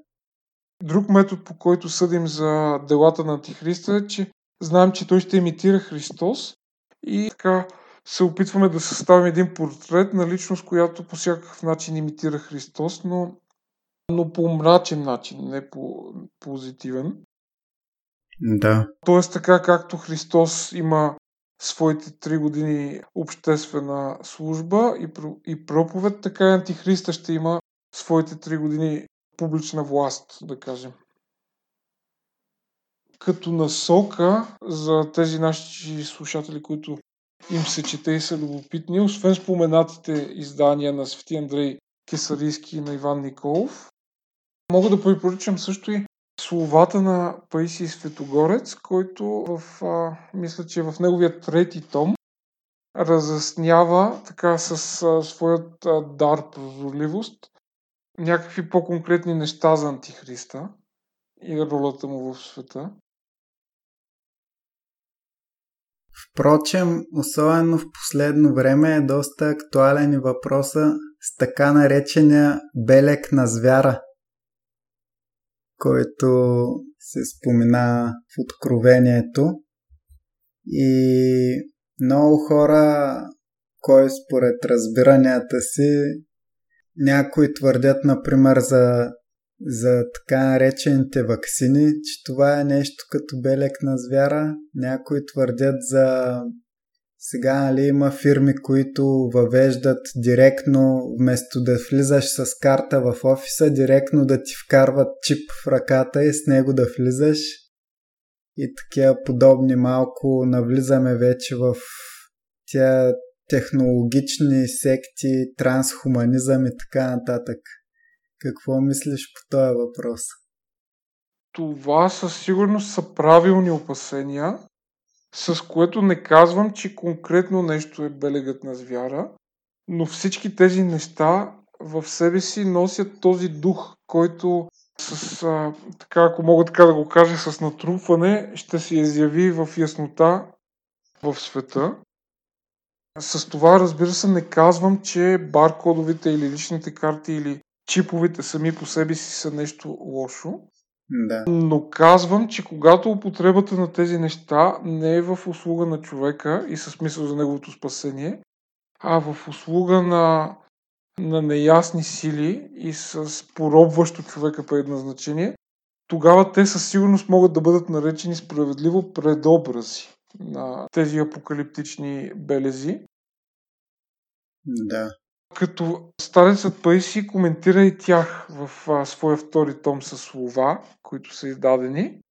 Друг метод, по който съдим за делата на Антихриста е, че знаем, че той ще имитира Христос и така се опитваме да съставим един портрет на личност, която по всякакъв начин имитира Христос, но, но по мрачен начин, не по позитивен. Да. Тоест така както Христос има своите три години обществена служба и, и проповед, така и Антихриста ще има своите три години публична власт, да кажем. като насока за тези наши слушатели, които им се чете и са любопитни, освен споменатите издания на Свети Андрей Кесарийски и на Иван Николов. Мога да препоръчам също и словата на Паисий Светогорец, който в, а, мисля, че в неговия трети том разяснява така с а, своят а, дар прозорливост някакви по-конкретни неща за Антихриста и ролята му в света. Впрочем, особено в последно време е доста актуален и въпроса с така наречения белек на звяра, който се спомена в Откровението. И много хора, кой според разбиранията си, някои твърдят, например, за, за така наречените вакцини, че това е нещо като белек на звяра. Някои твърдят за сега нали, има фирми, които въвеждат директно, вместо да влизаш с карта в офиса, директно да ти вкарват чип в ръката и с него да влизаш. И такива подобни малко навлизаме вече в тя технологични секти, трансхуманизъм и така нататък. Какво мислиш по този въпрос? Това със сигурност са правилни опасения, с което не казвам, че конкретно нещо е белегът на звяра, но всички тези неща в себе си носят този дух, който с, а, така, ако мога така да го кажа, с натрупване ще се изяви в яснота в света. С това, разбира се, не казвам, че баркодовите или личните карти или чиповете сами по себе си са нещо лошо. Да. Но казвам, че когато употребата на тези неща не е в услуга на човека и със смисъл за неговото спасение, а в услуга на, на неясни сили и с поробващо човека предназначение, тогава те със сигурност могат да бъдат наречени справедливо предобрази на тези апокалиптични белези. Да. Като старецът Паиси коментира и тях в а, своя втори том с слова, които са издадени.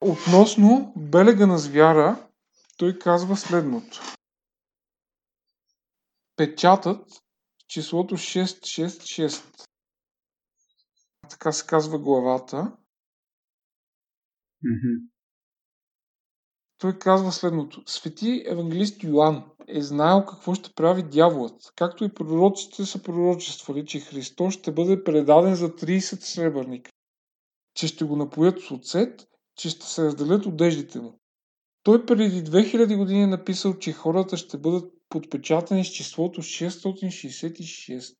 Относно белега на звяра, той казва следното. Печатът, числото 666, така се казва главата, Mm-hmm. Той казва следното. Свети евангелист Йоанн е знаел какво ще прави дяволът, както и пророците са пророчествали, че Христос ще бъде предаден за 30 сребърника, че ще го напоят с оцет, че ще се разделят одеждите му. Той преди 2000 години е написал, че хората ще бъдат подпечатани с числото 666.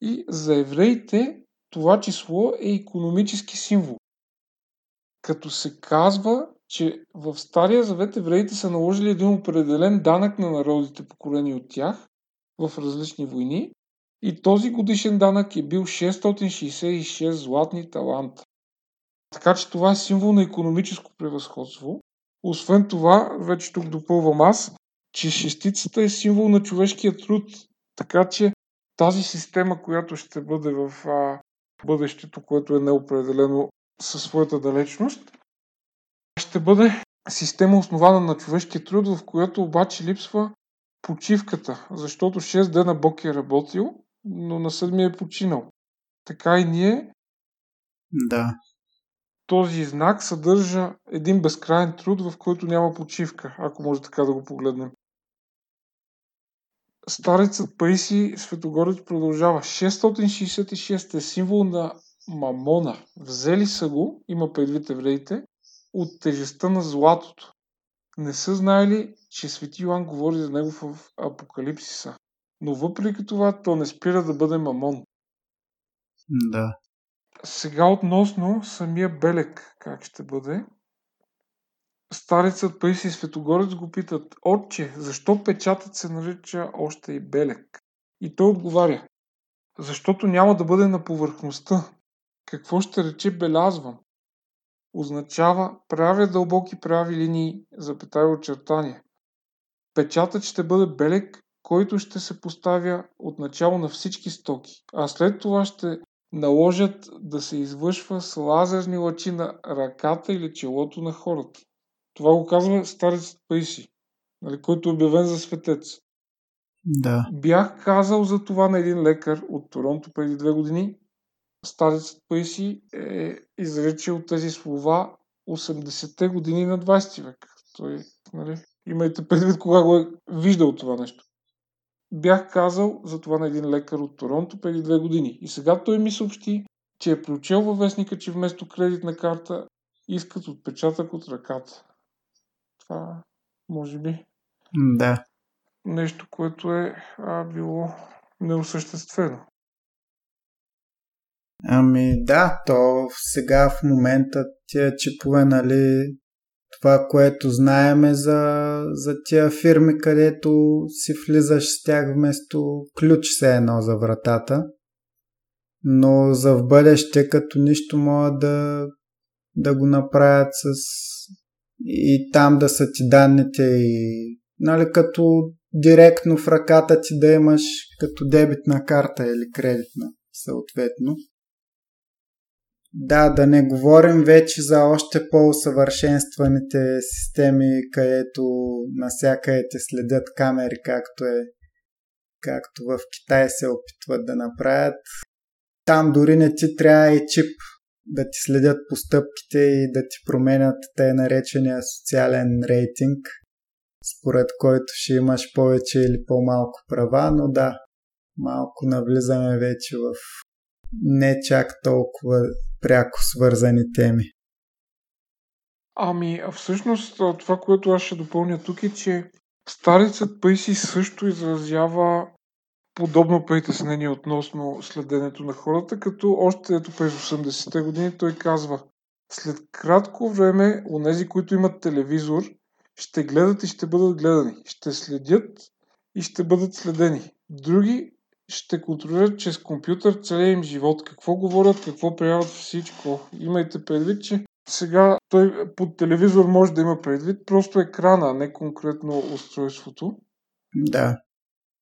И за евреите това число е економически символ. Като се казва, че в Стария завет евреите са наложили един определен данък на народите, покорени от тях, в различни войни, и този годишен данък е бил 666 златни таланта. Така че това е символ на економическо превъзходство. Освен това, вече тук допълвам аз, че шестицата е символ на човешкия труд. Така че тази система, която ще бъде в а, бъдещето, което е неопределено със своята далечност, ще бъде система основана на човешкия труд, в която обаче липсва почивката, защото 6 дена Бог е работил, но на седмия е починал. Така и ние Да. този знак съдържа един безкрайен труд, в който няма почивка, ако може така да го погледнем. Старецът Паиси Светогорец продължава. 666 е символ на мамона. Взели са го, има предвид евреите, от тежестта на златото. Не са знаели, че Свети Йоан говори за него в Апокалипсиса. Но въпреки това, то не спира да бъде мамон. Да. Сега относно самия белек, как ще бъде. Старецът Паисий Светогорец го питат, отче, защо печатът се нарича още и белек? И той отговаря, защото няма да бъде на повърхността. Какво ще рече белязвам? Означава правя дълбоки прави линии, запетая очертания. Печатът ще бъде белек, който ще се поставя от начало на всички стоки, а след това ще наложат да се извършва с лазерни лъчи на ръката или челото на хората. Това го казва старецът Паиси, нали, който е обявен за светец. Да. Бях казал за това на един лекар от Торонто преди две години. Старецът Паиси е изречил тези слова 80-те години на 20 век. Той, нали, имайте предвид кога го е виждал това нещо. Бях казал за това на един лекар от Торонто преди две години. И сега той ми съобщи, че е прочел във вестника, че вместо кредитна карта искат отпечатък от ръката. Това може би Да. нещо, което е а, било неосъществено. Ами да, то сега в момента тия чипове, нали, това, което знаеме за, за тия фирми, където си влизаш с тях вместо ключ се едно за вратата. Но за в бъдеще, като нищо могат да, да го направят с и там да са ти данните и нали, като директно в ръката ти да имаш като дебитна карта или кредитна съответно. Да, да не говорим вече за още по-усъвършенстваните системи, където насякъде те следят камери, както е както в Китай се опитват да направят. Там дори не ти трябва и чип да ти следят постъпките и да ти променят тъй наречения социален рейтинг, според който ще имаш повече или по-малко права, но да, малко навлизаме вече в не чак толкова пряко свързани теми. Ами, всъщност това, което аз ще допълня тук е, че старецът Пейси също изразява подобно притеснение относно следенето на хората, като още ето през 80-те години той казва след кратко време, онези, които имат телевизор, ще гледат и ще бъдат гледани. Ще следят и ще бъдат следени. Други ще контролират чрез компютър целия им живот. Какво говорят, какво прияват всичко. Имайте предвид, че сега той под телевизор може да има предвид просто екрана, не конкретно устройството. Да.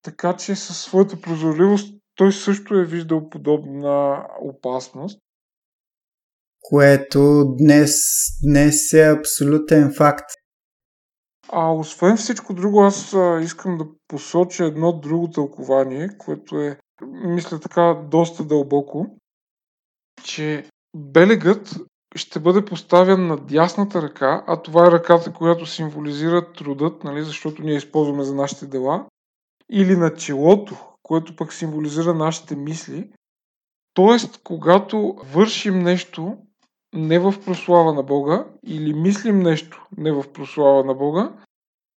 Така че със своята прозорливост той също е виждал подобна опасност. Което днес, днес е абсолютен факт. А освен всичко друго, аз искам да посоча едно друго тълкование, което е, мисля така, доста дълбоко, че белегът ще бъде поставен на дясната ръка, а това е ръката, която символизира трудът, нали, защото ние използваме за нашите дела, или на челото, което пък символизира нашите мисли. Тоест, когато вършим нещо не в прослава на Бога или мислим нещо не в прослава на Бога,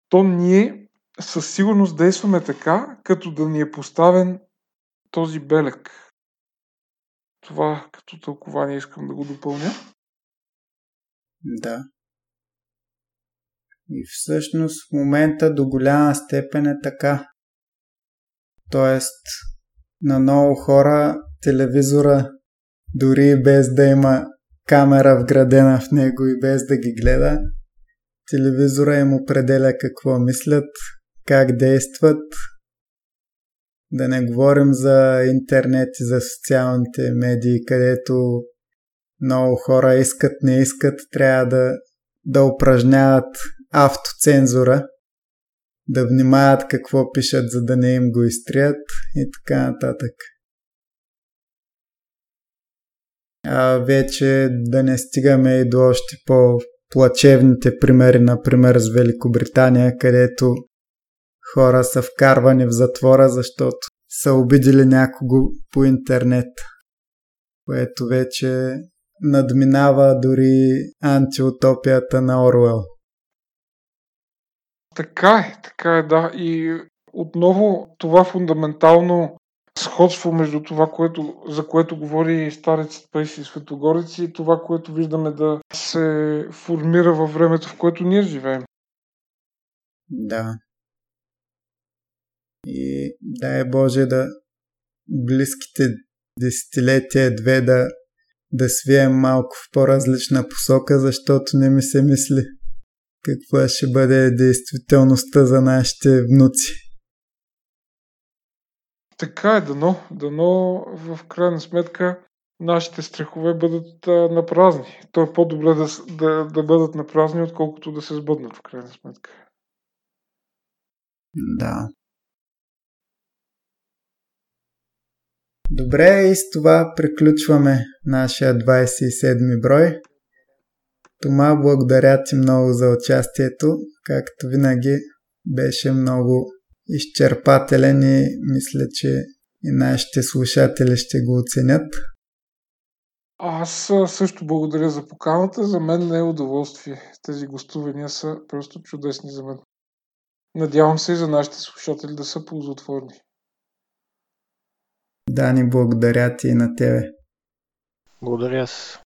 то ние със сигурност действаме така, като да ни е поставен този белег. Това като тълкование искам да го допълня. Да. И всъщност в момента до голяма степен е така. Тоест, на много хора телевизора, дори без да има камера вградена в него и без да ги гледа, телевизора им определя какво мислят, как действат. Да не говорим за интернет и за социалните медии, където много хора искат, не искат, трябва да, да упражняват автоцензура, да внимават какво пишат, за да не им го изтрият и така нататък. А вече да не стигаме и до още по-плачевните примери, например с Великобритания, където хора са вкарвани в затвора, защото са обидили някого по интернет, което вече надминава дори антиутопията на Орвел. Така е, така е, да. И отново това фундаментално сходство между това, което, за което говори старецът Пейси и Светогорец и това, което виждаме да се формира във времето, в което ние живеем. Да. И дай Боже да близките десетилетия две да, да свием малко в по-различна посока, защото не ми се мисли каква ще бъде действителността за нашите внуци. Така е, дано, дано в крайна сметка нашите страхове бъдат а, на празни. То е по-добре да, да, да бъдат на празни, отколкото да се сбъднат в крайна сметка. Да. Добре, и с това приключваме нашия 27 брой. Тома, благодаря ти много за участието. Както винаги, беше много изчерпателен и мисля, че и нашите слушатели ще го оценят. Аз също благодаря за поканата. За мен не е удоволствие. Тези гостувания са просто чудесни за мен. Надявам се и за нашите слушатели да са ползотворни. Дани, благодаря ти и на тебе. Благодаря с.